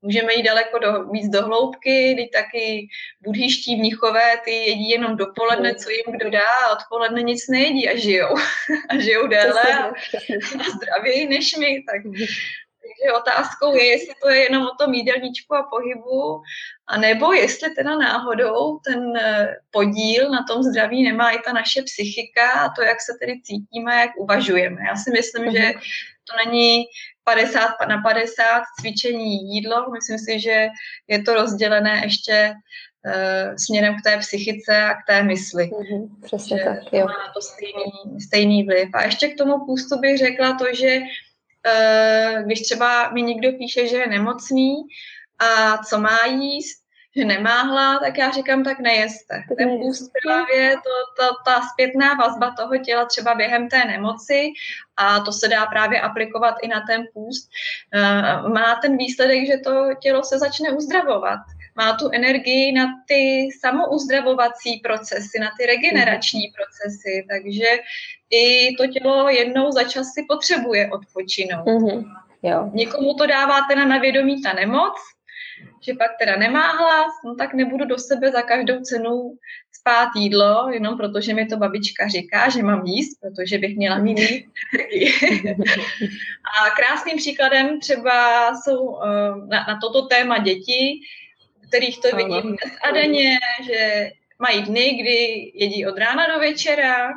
Můžeme jít daleko do, víc do hloubky, kdy taky budhiští mnichové, ty jedí jenom dopoledne, co jim kdo dá, a odpoledne nic nejedí a žijou. <laughs> a žijou déle a, a zdravěji než my. Tak, takže otázkou je, jestli to je jenom o tom jídelníčku a pohybu, a nebo jestli teda náhodou ten eh, podíl na tom zdraví nemá i ta naše psychika a to, jak se tedy cítíme, jak uvažujeme. Já si myslím, že mhm. to není 50 na 50 cvičení jídlo. Myslím si, že je to rozdělené ještě uh, směrem k té psychice a k té mysli.
Mm-hmm, přesně že tak, jo.
Má to stejný, stejný vliv. A ještě k tomu půstu bych řekla to, že když třeba mi někdo píše, že je nemocný a co má jíst, že nemá hlad, tak já říkám, tak nejeste. Ten půst právě, to, to, ta zpětná vazba toho těla třeba během té nemoci a to se dá právě aplikovat i na ten půst, uh, má ten výsledek, že to tělo se začne uzdravovat. Má tu energii na ty samouzdravovací procesy, na ty regenerační mm. procesy, takže i to tělo jednou za čas si potřebuje odpočinout. Mm-hmm. Jo. Někomu to dává teda na vědomí ta nemoc, že pak teda nemá hlas, no tak nebudu do sebe za každou cenu spát jídlo, jenom protože mi to babička říká, že mám jíst, protože bych měla mít <laughs> energii. a krásným příkladem třeba jsou uh, na, na toto téma děti, kterých to vidím dnes a denně, že mají dny, kdy jedí od rána do večera,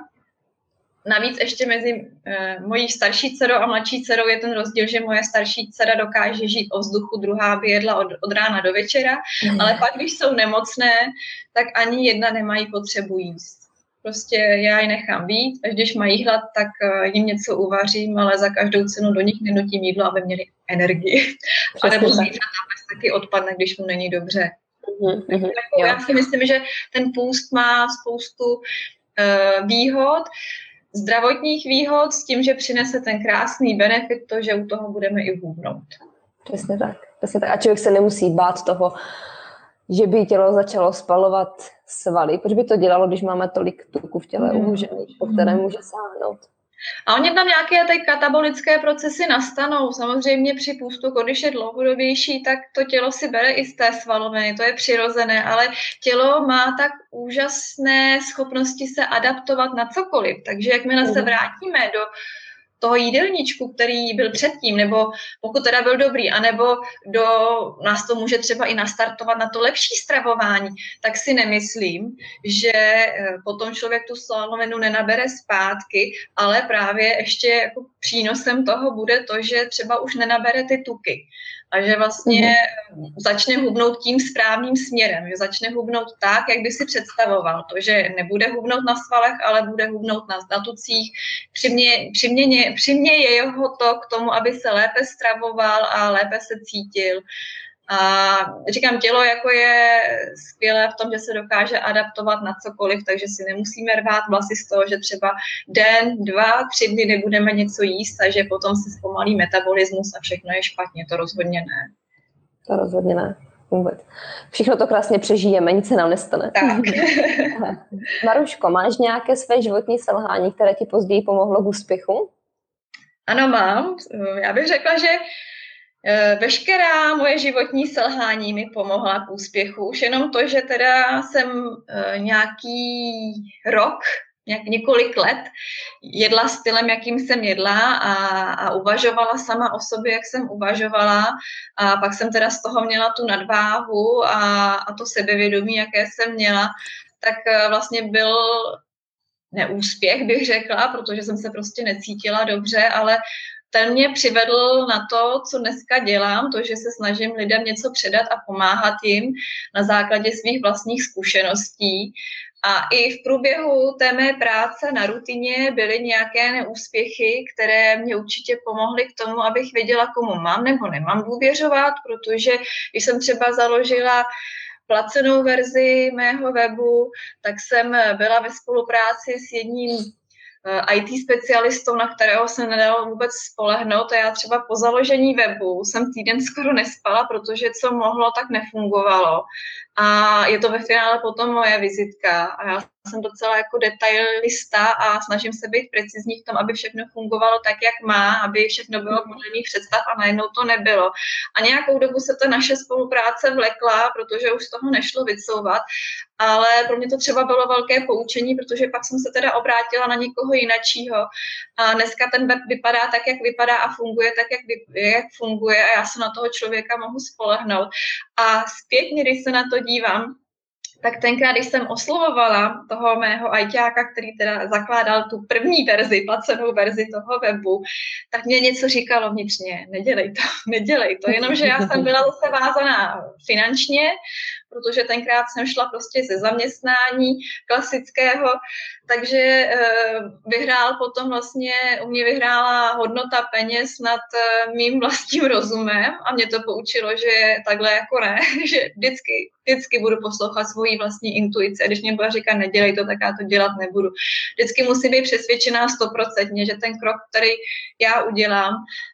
Navíc ještě mezi e, mojí starší dcerou a mladší dcerou je ten rozdíl, že moje starší dcera dokáže žít o vzduchu, druhá by jedla od, od rána do večera, mm. ale pak, když jsou nemocné, tak ani jedna nemají potřebu jíst. Prostě já ji nechám být, až když mají hlad, tak uh, jim něco uvařím, ale za každou cenu do nich nenutím jídlo, aby měli energii. <laughs> A nebo zítra taky odpadne, když mu není dobře. Mm-hmm, jako, já si myslím, že ten půst má spoustu uh, výhod zdravotních výhod s tím, že přinese ten krásný benefit, to, že u toho budeme i hůbnout.
Přesně tak. Přesně tak. A člověk se nemusí bát toho, že by tělo začalo spalovat svaly, protože by to dělalo, když máme tolik tuku v těle mm. umožených, po které může sáhnout.
A oni tam nějaké ty katabolické procesy nastanou. Samozřejmě při půstu, když je dlouhodobější, tak to tělo si bere i z té svaloviny, to je přirozené, ale tělo má tak úžasné schopnosti se adaptovat na cokoliv. Takže jakmile se mhm. vrátíme do toho jídelníčku, který byl předtím, nebo pokud teda byl dobrý, anebo do, nás to může třeba i nastartovat na to lepší stravování, tak si nemyslím, že eh, potom člověk tu svalovinu nenabere zpátky, ale právě ještě jako přínosem toho bude to, že třeba už nenabere ty tuky a že vlastně mm-hmm. začne hubnout tím správným směrem, že začne hubnout tak, jak by si představoval. To, že nebude hubnout na svalech, ale bude hubnout na statucích, přimě, přiměně, přiměje jeho to k tomu, aby se lépe stravoval a lépe se cítil. A říkám, tělo jako je skvělé v tom, že se dokáže adaptovat na cokoliv, takže si nemusíme rvát vlasy z toho, že třeba den, dva, tři dny nebudeme něco jíst a že potom se zpomalí metabolismus a všechno je špatně. To rozhodně ne.
To rozhodně ne. Vůbec. Všechno to krásně přežijeme, nic se nám nestane.
Tak. <laughs>
Maruško, máš nějaké své životní selhání, které ti později pomohlo k úspěchu?
Ano, mám. Já bych řekla, že veškerá moje životní selhání mi pomohla k úspěchu. Už jenom to, že teda jsem eh, nějaký rok, nějak několik let jedla stylem, jakým jsem jedla a, a uvažovala sama o sobě, jak jsem uvažovala a pak jsem teda z toho měla tu nadváhu a, a to sebevědomí, jaké jsem měla, tak eh, vlastně byl neúspěch, bych řekla, protože jsem se prostě necítila dobře, ale ten mě přivedl na to, co dneska dělám, to, že se snažím lidem něco předat a pomáhat jim na základě svých vlastních zkušeností. A i v průběhu té mé práce na rutině byly nějaké neúspěchy, které mě určitě pomohly k tomu, abych věděla, komu mám nebo nemám důvěřovat, protože když jsem třeba založila placenou verzi mého webu, tak jsem byla ve spolupráci s jedním IT specialistou, na kterého se nedalo vůbec spolehnout. A já třeba po založení webu jsem týden skoro nespala, protože co mohlo, tak nefungovalo. A je to ve finále potom moje vizitka. A já jsem docela jako detailista a snažím se být precizní v tom, aby všechno fungovalo tak, jak má, aby všechno bylo podle mých představ a najednou to nebylo. A nějakou dobu se ta naše spolupráce vlekla, protože už z toho nešlo vycouvat, ale pro mě to třeba bylo velké poučení, protože pak jsem se teda obrátila na někoho jinačího a dneska ten web vypadá tak, jak vypadá a funguje tak, jak, jak funguje a já se na toho člověka mohu spolehnout. A zpětně, když se na to dívám, tak tenkrát, když jsem oslovovala toho mého ajťáka, který teda zakládal tu první verzi, placenou verzi toho webu, tak mě něco říkalo vnitřně, nedělej to, <laughs> nedělej to, jenomže já jsem byla zase vázaná finančně, protože tenkrát jsem šla prostě ze zaměstnání klasického, takže eh, vyhrál potom vlastně, u mě vyhrála hodnota peněz nad eh, mým vlastním rozumem a mě to poučilo, že takhle jako ne, <laughs> že vždycky, vždycky budu poslouchat svoji vlastní intuici a když mě bude říkat nedělej to, tak já to dělat nebudu. Vždycky musím být přesvědčená stoprocentně, že ten krok, který já udělám,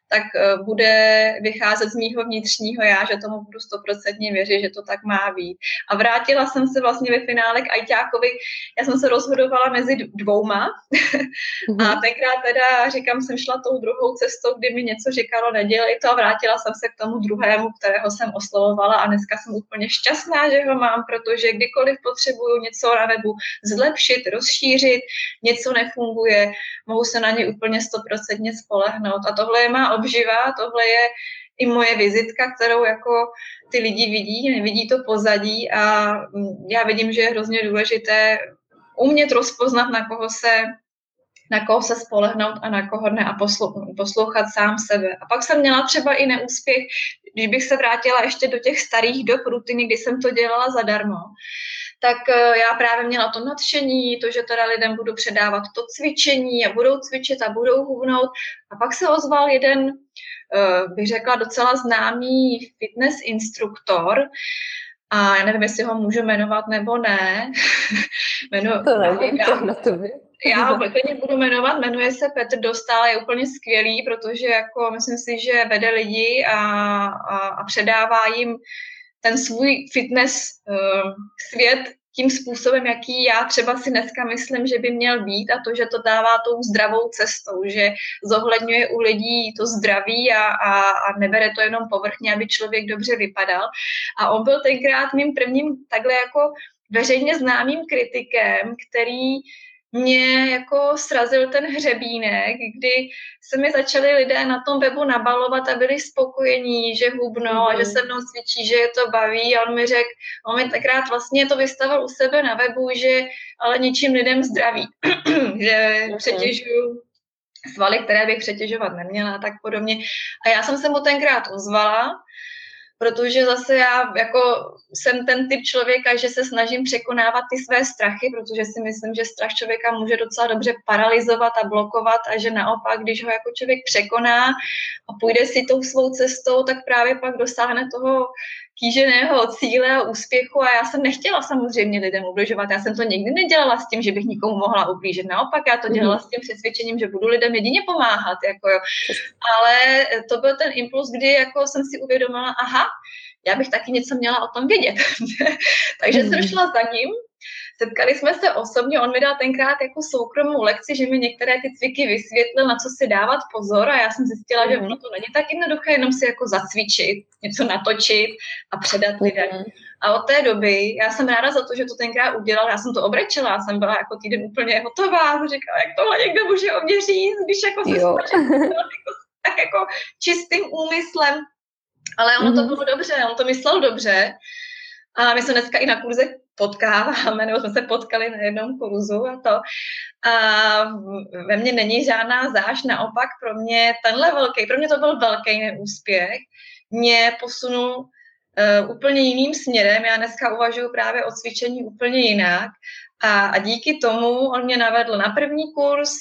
tak eh, bude vycházet z mýho vnitřního já, že tomu budu stoprocentně věřit, že to tak má být. A vrátila jsem se vlastně ve finále k Ajťákovi, já jsem se rozhodovala mezi dvouma mm-hmm. <laughs> a tenkrát teda, říkám, jsem šla tou druhou cestou, kdy mi něco říkalo, nedělej to a vrátila jsem se k tomu druhému, kterého jsem oslovovala a dneska jsem úplně šťastná, že ho mám, protože kdykoliv potřebuju něco na webu zlepšit, rozšířit, něco nefunguje, mohu se na ně úplně stoprocentně spolehnout a tohle je má obživa, tohle je i moje vizitka, kterou jako ty lidi vidí, nevidí to pozadí a já vidím, že je hrozně důležité umět rozpoznat, na koho se na koho se spolehnout a na koho ne a poslouchat sám sebe. A pak jsem měla třeba i neúspěch, když bych se vrátila ještě do těch starých dob rutiny, kdy jsem to dělala zadarmo, tak eh, já právě měla to nadšení, to, že teda lidem budu předávat to cvičení a budou cvičit a budou hubnout. A pak se ozval jeden, eh, bych řekla, docela známý fitness instruktor, a já nevím, jestli ho můžu jmenovat nebo ne. <laughs>
Jmenu, to nevím, já, to na tobě.
Já ho klidně budu jmenovat, jmenuje se Petr Dostal, je úplně skvělý, protože jako myslím si, že vede lidi a, a, a předává jim ten svůj fitness uh, svět tím způsobem, jaký já třeba si dneska myslím, že by měl být a to, že to dává tou zdravou cestou, že zohledňuje u lidí to zdraví a, a, a nebere to jenom povrchně, aby člověk dobře vypadal. A on byl tenkrát mým prvním takhle jako veřejně známým kritikem, který mě jako srazil ten hřebínek, kdy se mi začali lidé na tom webu nabalovat a byli spokojení, že hubnou a že mhm. se mnou cvičí, že je to baví a on mi řekl, on mi tenkrát vlastně to vystavil u sebe na webu, že ale ničím lidem zdraví, <clears throat> že mhm. přetěžuju svaly, které bych přetěžovat neměla a tak podobně. A já jsem se mu tenkrát ozvala protože zase já jako jsem ten typ člověka, že se snažím překonávat ty své strachy, protože si myslím, že strach člověka může docela dobře paralizovat a blokovat a že naopak, když ho jako člověk překoná a půjde si tou svou cestou, tak právě pak dosáhne toho kýženého cíle a úspěchu a já jsem nechtěla samozřejmě lidem ubližovat. Já jsem to nikdy nedělala s tím, že bych nikomu mohla ublížit. Naopak, já to mhm. dělala s tím přesvědčením, že budu lidem jedině pomáhat. Jako jo. Ale to byl ten impuls, kdy jako jsem si uvědomila, aha, já bych taky něco měla o tom vědět. <laughs> Takže jsem mhm. šla za ním Setkali jsme se osobně, on mi dal tenkrát jako soukromou lekci, že mi některé ty cviky vysvětlil, na co si dávat pozor a já jsem zjistila, mm. že mhm. ono to není tak jednoduché, jenom si jako zacvičit, něco natočit a předat lidem. Mm. A od té doby, já jsem ráda za to, že to tenkrát udělal, já jsem to obrečela, já jsem byla jako týden úplně hotová, říkala, jak tohle někdo může o mě říct, když jako se <laughs> jako, tak jako čistým úmyslem, ale ono mm-hmm. to mhm. bylo dobře, on to myslel dobře. A my jsme dneska i na kurze potkáváme, nebo jsme se potkali na jednom kurzu a to. A ve mně není žádná záž, naopak pro mě tenhle velký, pro mě to byl velký neúspěch, mě posunul uh, úplně jiným směrem. Já dneska uvažuji právě o cvičení úplně jinak a, a díky tomu on mě navedl na první kurz,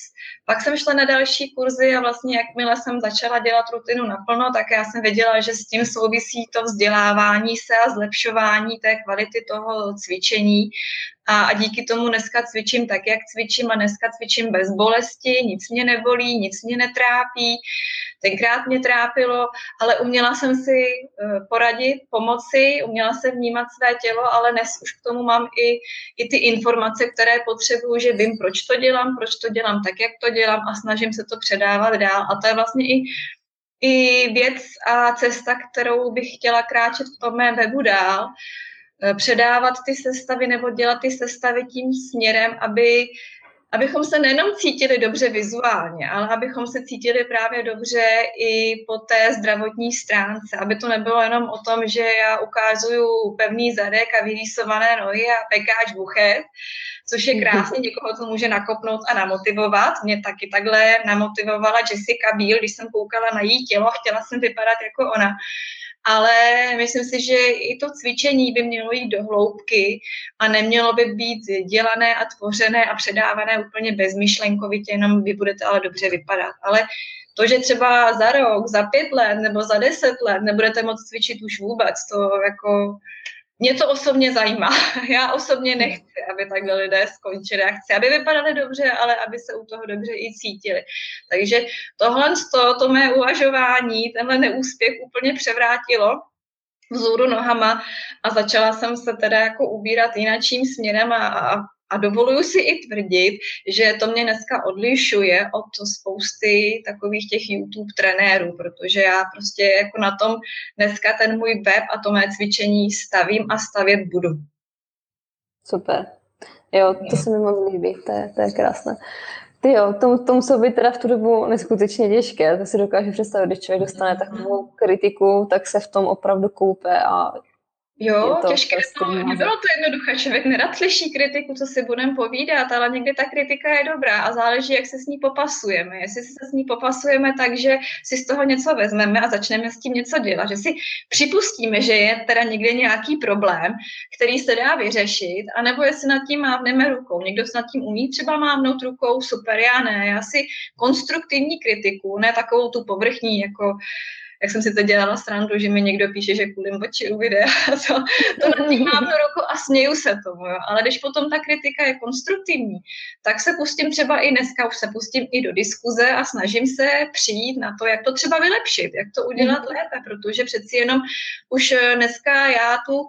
pak jsem šla na další kurzy a vlastně jakmile jsem začala dělat rutinu naplno, tak já jsem věděla, že s tím souvisí to vzdělávání se a zlepšování té kvality toho cvičení. A, a díky tomu dneska cvičím tak, jak cvičím a dneska cvičím bez bolesti, nic mě nebolí, nic mě netrápí. Tenkrát mě trápilo, ale uměla jsem si eh, poradit, pomoci, uměla jsem vnímat své tělo, ale dnes už k tomu mám i, i ty informace, které potřebuju, že vím, proč to dělám, proč to dělám tak, jak to dělám a snažím se to předávat dál. A to je vlastně i i věc a cesta, kterou bych chtěla kráčet v tom mém webu dál, eh, předávat ty sestavy nebo dělat ty sestavy tím směrem, aby abychom se nejenom cítili dobře vizuálně, ale abychom se cítili právě dobře i po té zdravotní stránce, aby to nebylo jenom o tom, že já ukázuju pevný zadek a vyrýsované nohy a pekáč buchet, což je krásně, někoho to může nakopnout a namotivovat. Mě taky takhle namotivovala Jessica Biel, když jsem koukala na její tělo, chtěla jsem vypadat jako ona ale myslím si, že i to cvičení by mělo jít do hloubky a nemělo by být dělané a tvořené a předávané úplně bezmyšlenkovitě, jenom vy budete ale dobře vypadat. Ale to, že třeba za rok, za pět let nebo za deset let nebudete moct cvičit už vůbec, to jako mě to osobně zajímá. <laughs> Já osobně hmm. nechci, aby takhle lidé skončili. Já chci, aby vypadali dobře, ale aby se u toho dobře i cítili. Takže tohle to, to mé uvažování, tenhle neúspěch úplně převrátilo vzůru nohama a začala jsem se teda jako ubírat jinakším směrem a, a a dovoluju si i tvrdit, že to mě dneska odlišuje od spousty takových těch YouTube trenérů, protože já prostě jako na tom dneska ten můj web a to mé cvičení stavím a stavět budu.
Super. Jo, to se mi moc líbí, to je, to je krásné. Ty jo, to, to muselo být teda v tu dobu neskutečně těžké, to si dokážu představit, když člověk dostane takovou kritiku, tak se v tom opravdu koupe a
Jo, to těžké to, nebylo to jednoduché, člověk nerad slyší kritiku, co si budeme povídat, ale někdy ta kritika je dobrá a záleží, jak se s ní popasujeme. Jestli se s ní popasujeme tak, že si z toho něco vezmeme a začneme s tím něco dělat, že si připustíme, že je teda někde nějaký problém, který se dá vyřešit, anebo jestli nad tím mávneme rukou. Někdo se nad tím umí třeba mávnout rukou, super, já ne. Já si konstruktivní kritiku, ne takovou tu povrchní, jako jak jsem si to dělala srandu, že mi někdo píše, že kvůli oči u videa, to, to nad tím mám do ruku a směju se tomu. Jo. Ale když potom ta kritika je konstruktivní, tak se pustím třeba i dneska, už se pustím i do diskuze a snažím se přijít na to, jak to třeba vylepšit, jak to udělat mm. lépe, protože přeci jenom už dneska já tu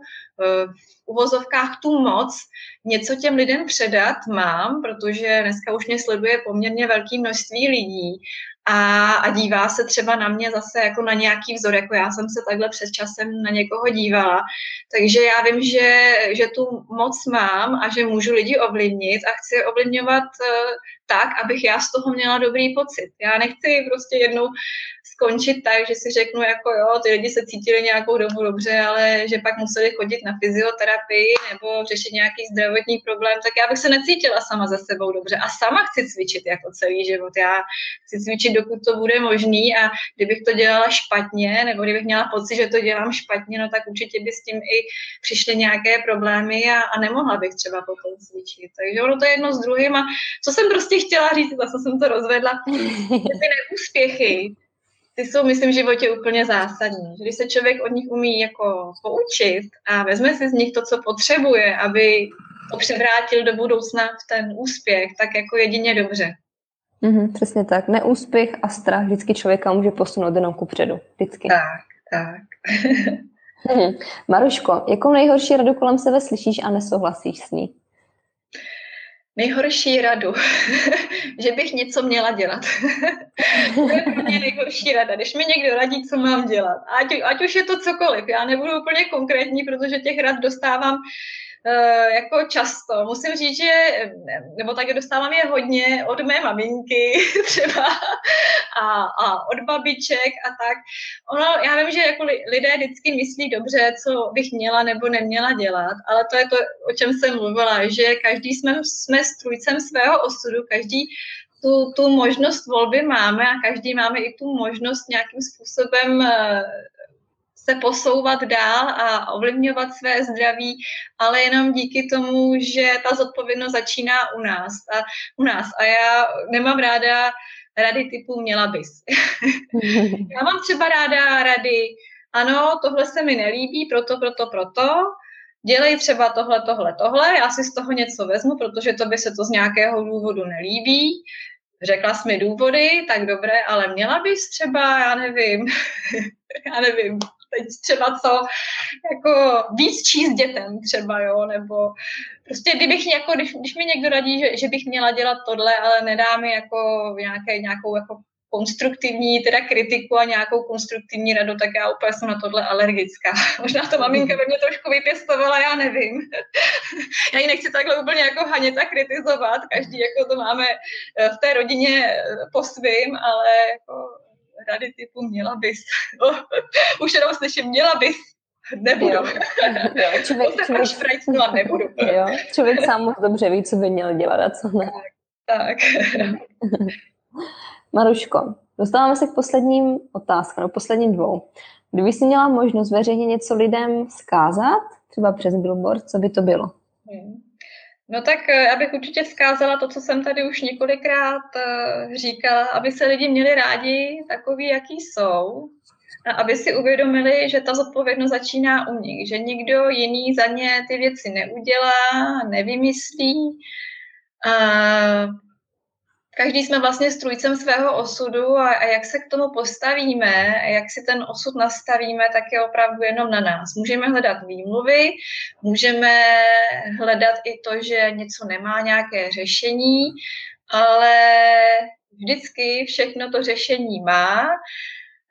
v uvozovkách tu moc něco těm lidem předat mám, protože dneska už mě sleduje poměrně velké množství lidí a, a dívá se třeba na mě zase jako na nějaký vzor, jako já jsem se takhle před časem na někoho dívala. Takže já vím, že, že tu moc mám a že můžu lidi ovlivnit a chci ovlivňovat uh, tak, abych já z toho měla dobrý pocit. Já nechci prostě jednou skončit tak, že si řeknu, jako jo, ty lidi se cítili nějakou dobu dobře, ale že pak museli chodit na fyzioterapii nebo řešit nějaký zdravotní problém, tak já bych se necítila sama za sebou dobře. A sama chci cvičit jako celý život. Já chci cvičit, dokud to bude možný a kdybych to dělala špatně, nebo kdybych měla pocit, že to dělám špatně, no tak určitě by s tím i přišly nějaké problémy a, a nemohla bych třeba potom cvičit. Takže ono to je jedno s druhým a co jsem prostě chtěla říct, zase jsem to rozvedla, <laughs> ty neúspěchy, ty jsou, myslím, v životě úplně zásadní. Když se člověk od nich umí jako poučit a vezme si z nich to, co potřebuje, aby to převrátil do budoucna v ten úspěch, tak jako jedině dobře.
Mm-hmm, přesně tak. Neúspěch a strach vždycky člověka může posunout jenom ku předu. Vždycky.
Tak, tak.
mm-hmm. <laughs> Maruško, jakou nejhorší radu kolem sebe slyšíš a nesouhlasíš s ní?
Nejhorší radu, <laughs> že bych něco měla dělat. <laughs> to je pro mě nejhorší rada, když mi někdo radí, co mám dělat. Ať, ať už je to cokoliv, já nebudu úplně konkrétní, protože těch rad dostávám jako často. Musím říct, že, nebo taky dostávám je hodně od mé maminky <laughs> třeba a, a od babiček a tak. Ono, já vím, že jako lidé vždycky myslí dobře, co bych měla nebo neměla dělat, ale to je to, o čem jsem mluvila, že každý jsme, jsme strujcem svého osudu, každý tu, tu možnost volby máme a každý máme i tu možnost nějakým způsobem eh, se posouvat dál a ovlivňovat své zdraví, ale jenom díky tomu, že ta zodpovědnost začíná u nás. A, u nás. a já nemám ráda rady typu měla bys. <laughs> já mám třeba ráda rady, ano, tohle se mi nelíbí, proto, proto, proto, dělej třeba tohle, tohle, tohle, já si z toho něco vezmu, protože to by se to z nějakého důvodu nelíbí, řekla jsi mi důvody, tak dobré, ale měla bys třeba, já nevím, <laughs> já nevím, teď třeba co, jako víc číst dětem třeba, jo, nebo prostě kdybych jako, když, když mi někdo radí, že, že bych měla dělat tohle, ale nedá mi jako nějaké, nějakou jako konstruktivní teda kritiku a nějakou konstruktivní radu, tak já úplně jsem na tohle alergická. <laughs> Možná to maminka ve mě trošku vypěstovala, já nevím. <laughs> já ji nechci takhle úplně jako hanět a kritizovat, každý jako to máme v té rodině po svým, ale jako rady typu měla bys. <laughs> Už jenom slyším, měla bys. Nebudu. Jo, <laughs> jo, člověk, člověk, člověk, nebudu.
Jo, člověk sám moc dobře ví, co by měl dělat a co ne.
Tak. tak. <laughs>
Maruško, dostáváme se k posledním otázkám, no posledním dvou. Kdyby jsi měla možnost veřejně něco lidem zkázat, třeba přes billboard, co by to bylo? Hmm.
No tak eh, já bych určitě vzkázala to, co jsem tady už několikrát eh, říkala, aby se lidi měli rádi takový, jaký jsou, a aby si uvědomili, že ta zodpovědnost začíná u nich, že nikdo jiný za ně ty věci neudělá, nevymyslí. A každý jsme vlastně strujcem svého osudu a, a jak se k tomu postavíme, jak si ten osud nastavíme, tak je opravdu jenom na nás. Můžeme hledat výmluvy, můžeme hledat i to, že něco nemá nějaké řešení, ale vždycky všechno to řešení má.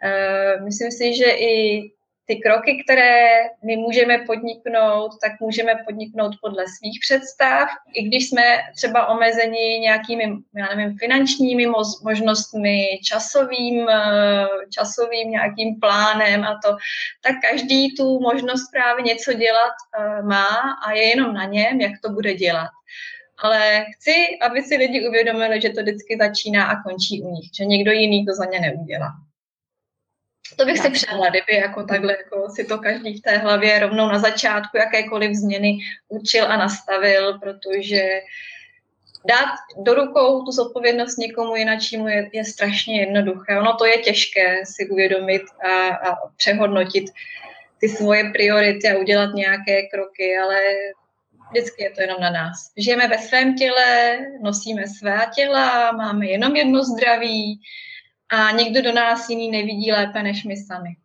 E, myslím si, že i ty kroky, které my můžeme podniknout, tak můžeme podniknout podle svých představ, i když jsme třeba omezeni nějakými, já nevím, finančními možnostmi, časovým, eh, časovým nějakým plánem a to, tak každý tu možnost právě něco dělat eh, má a je jenom na něm, jak to bude dělat. Ale chci, aby si lidi uvědomili, že to vždycky začíná a končí u nich, že někdo jiný to za ně neudělá. To bych si přála, kdyby jako takhle jako si to každý v té hlavě rovnou na začátku jakékoliv změny učil a nastavil, protože dát do rukou tu zodpovědnost někomu jináčímu je, je strašně jednoduché. Ono to je těžké si uvědomit a, a přehodnotit ty svoje priority a udělat nějaké kroky, ale vždycky je to jenom na nás. Žijeme ve svém těle, nosíme své těla, máme jenom jedno zdraví, a nikdo do nás jiný nevidí lépe než my sami.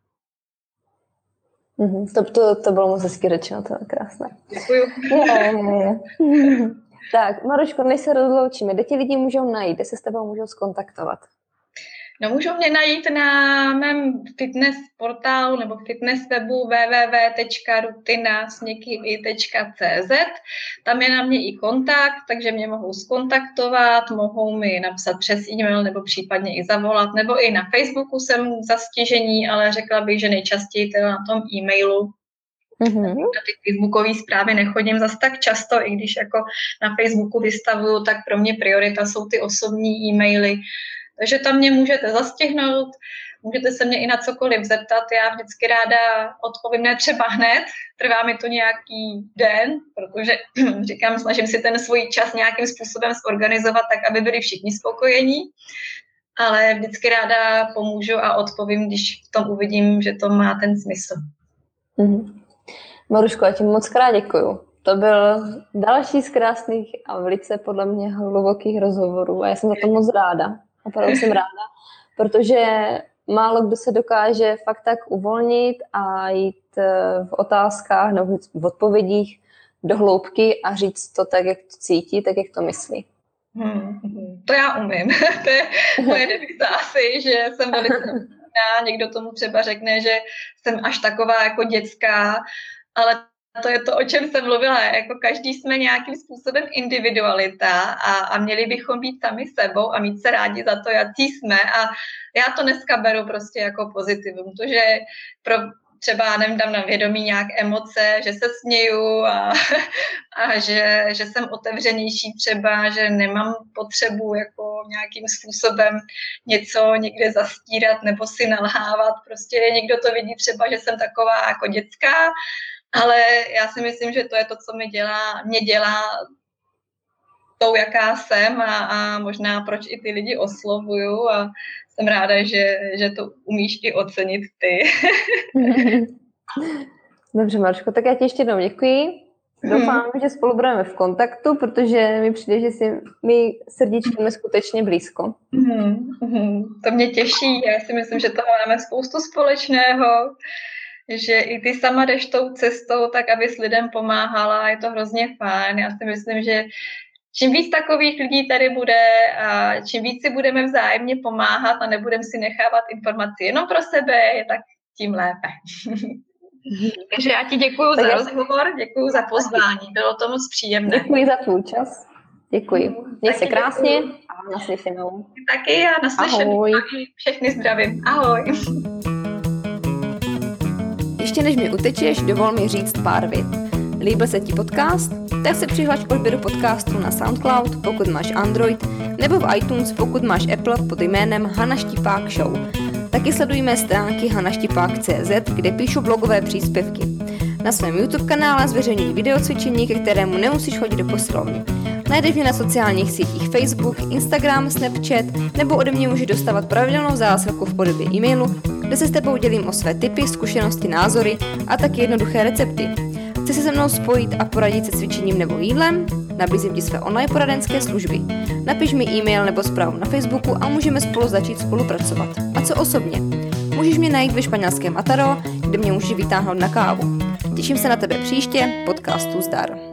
Mm-hmm. To, to, to bylo moc hezky řečeno, to je krásné.
Děkuju.
Je, je, je. tak, Maruško, než se rozloučíme, kde ti lidi můžou najít, kde se s tebou můžou skontaktovat?
No můžou mě najít na mém fitness portálu nebo fitness webu www.rutina.cz. Tam je na mě i kontakt, takže mě mohou skontaktovat, mohou mi napsat přes e-mail nebo případně i zavolat, nebo i na Facebooku jsem zastižení, ale řekla bych, že nejčastěji teda na tom e-mailu, Mm-hmm. Na ty facebookové zprávy nechodím zase tak často, i když jako na Facebooku vystavuju, tak pro mě priorita jsou ty osobní e-maily, takže tam mě můžete zastihnout, můžete se mě i na cokoliv zeptat. Já vždycky ráda odpovím, ne třeba hned, trvá mi to nějaký den, protože <clears throat> říkám, snažím si ten svůj čas nějakým způsobem zorganizovat tak, aby byli všichni spokojení. Ale vždycky ráda pomůžu a odpovím, když v tom uvidím, že to má ten smysl.
Mm-hmm. Maruško, já ti moc krát děkuju. To byl další z krásných a velice podle mě hlubokých rozhovorů a já jsem za to moc ráda. Opravdu jsem ráda, protože málo kdo se dokáže fakt tak uvolnit a jít eh, v otázkách nebo v odpovědích do hloubky a říct to tak, jak to cítí, tak, jak to myslí.
Hmm, to já umím. <laughs> to je moje <laughs> deviza asi, že jsem velice <laughs> Někdo tomu třeba řekne, že jsem až taková jako dětská, ale to je to, o čem jsem mluvila. Jako každý jsme nějakým způsobem individualita a, a měli bychom být sami sebou a mít se rádi za to, jaký jsme. A já to dneska beru prostě jako pozitivum. To, že pro, třeba nevím, dám na vědomí nějak emoce, že se směju a, <laughs> a že, že jsem otevřenější třeba, že nemám potřebu jako nějakým způsobem něco někde zastírat nebo si nalhávat. Prostě někdo to vidí třeba, že jsem taková jako dětská ale já si myslím, že to je to, co mi dělá, mě dělá tou, jaká jsem a, a možná proč i ty lidi oslovuju a jsem ráda, že, že to umíš i ocenit ty. <laughs>
Dobře, Marčko, tak já ti ještě jednou děkuji. Doufám, hmm. že spolu budeme v kontaktu, protože mi přijde, že si my srdíčkem skutečně blízko.
Hmm. Hmm. To mě těší. Já si myslím, že toho máme spoustu společného že i ty sama jdeš tou cestou, tak aby s lidem pomáhala, je to hrozně fajn. Já si myslím, že čím víc takových lidí tady bude a čím víc si budeme vzájemně pomáhat a nebudeme si nechávat informaci jenom pro sebe, tak tím lépe. <laughs> Takže já ti děkuji za rozhovor, děkuji za pozvání, bylo to moc příjemné.
Děkuji za tvůj čas. Děkuji. Měj se krásně děkuji. a naslyšenou.
Taky a naslyšenou. Ahoj. Všechny zdravím. Ahoj.
Ještě než mi utečeš, dovol mi říct pár vět. Líbil se ti podcast? Tak se přihlaš k odběru podcastu na SoundCloud, pokud máš Android, nebo v iTunes, pokud máš Apple pod jménem Hana Štipák Show. Taky sleduj mé stránky hanaštipák.cz, kde píšu blogové příspěvky. Na svém YouTube kanále zveřejňuji videocvičení, ke kterému nemusíš chodit do posilovny. Najdeš mě na sociálních sítích Facebook, Instagram, Snapchat nebo ode mě můžeš dostávat pravidelnou zásilku v podobě e-mailu, kde se s tebou dělím o své typy, zkušenosti, názory a taky jednoduché recepty. Chci se se mnou spojit a poradit se cvičením nebo jídlem? Nabízím ti své online poradenské služby. Napiš mi e-mail nebo zprávu na Facebooku a můžeme spolu začít spolupracovat. A co osobně? Můžeš mě najít ve španělském Ataro, kde mě můžeš vytáhnout na kávu. Těším se na tebe příště, podcastu Zdar.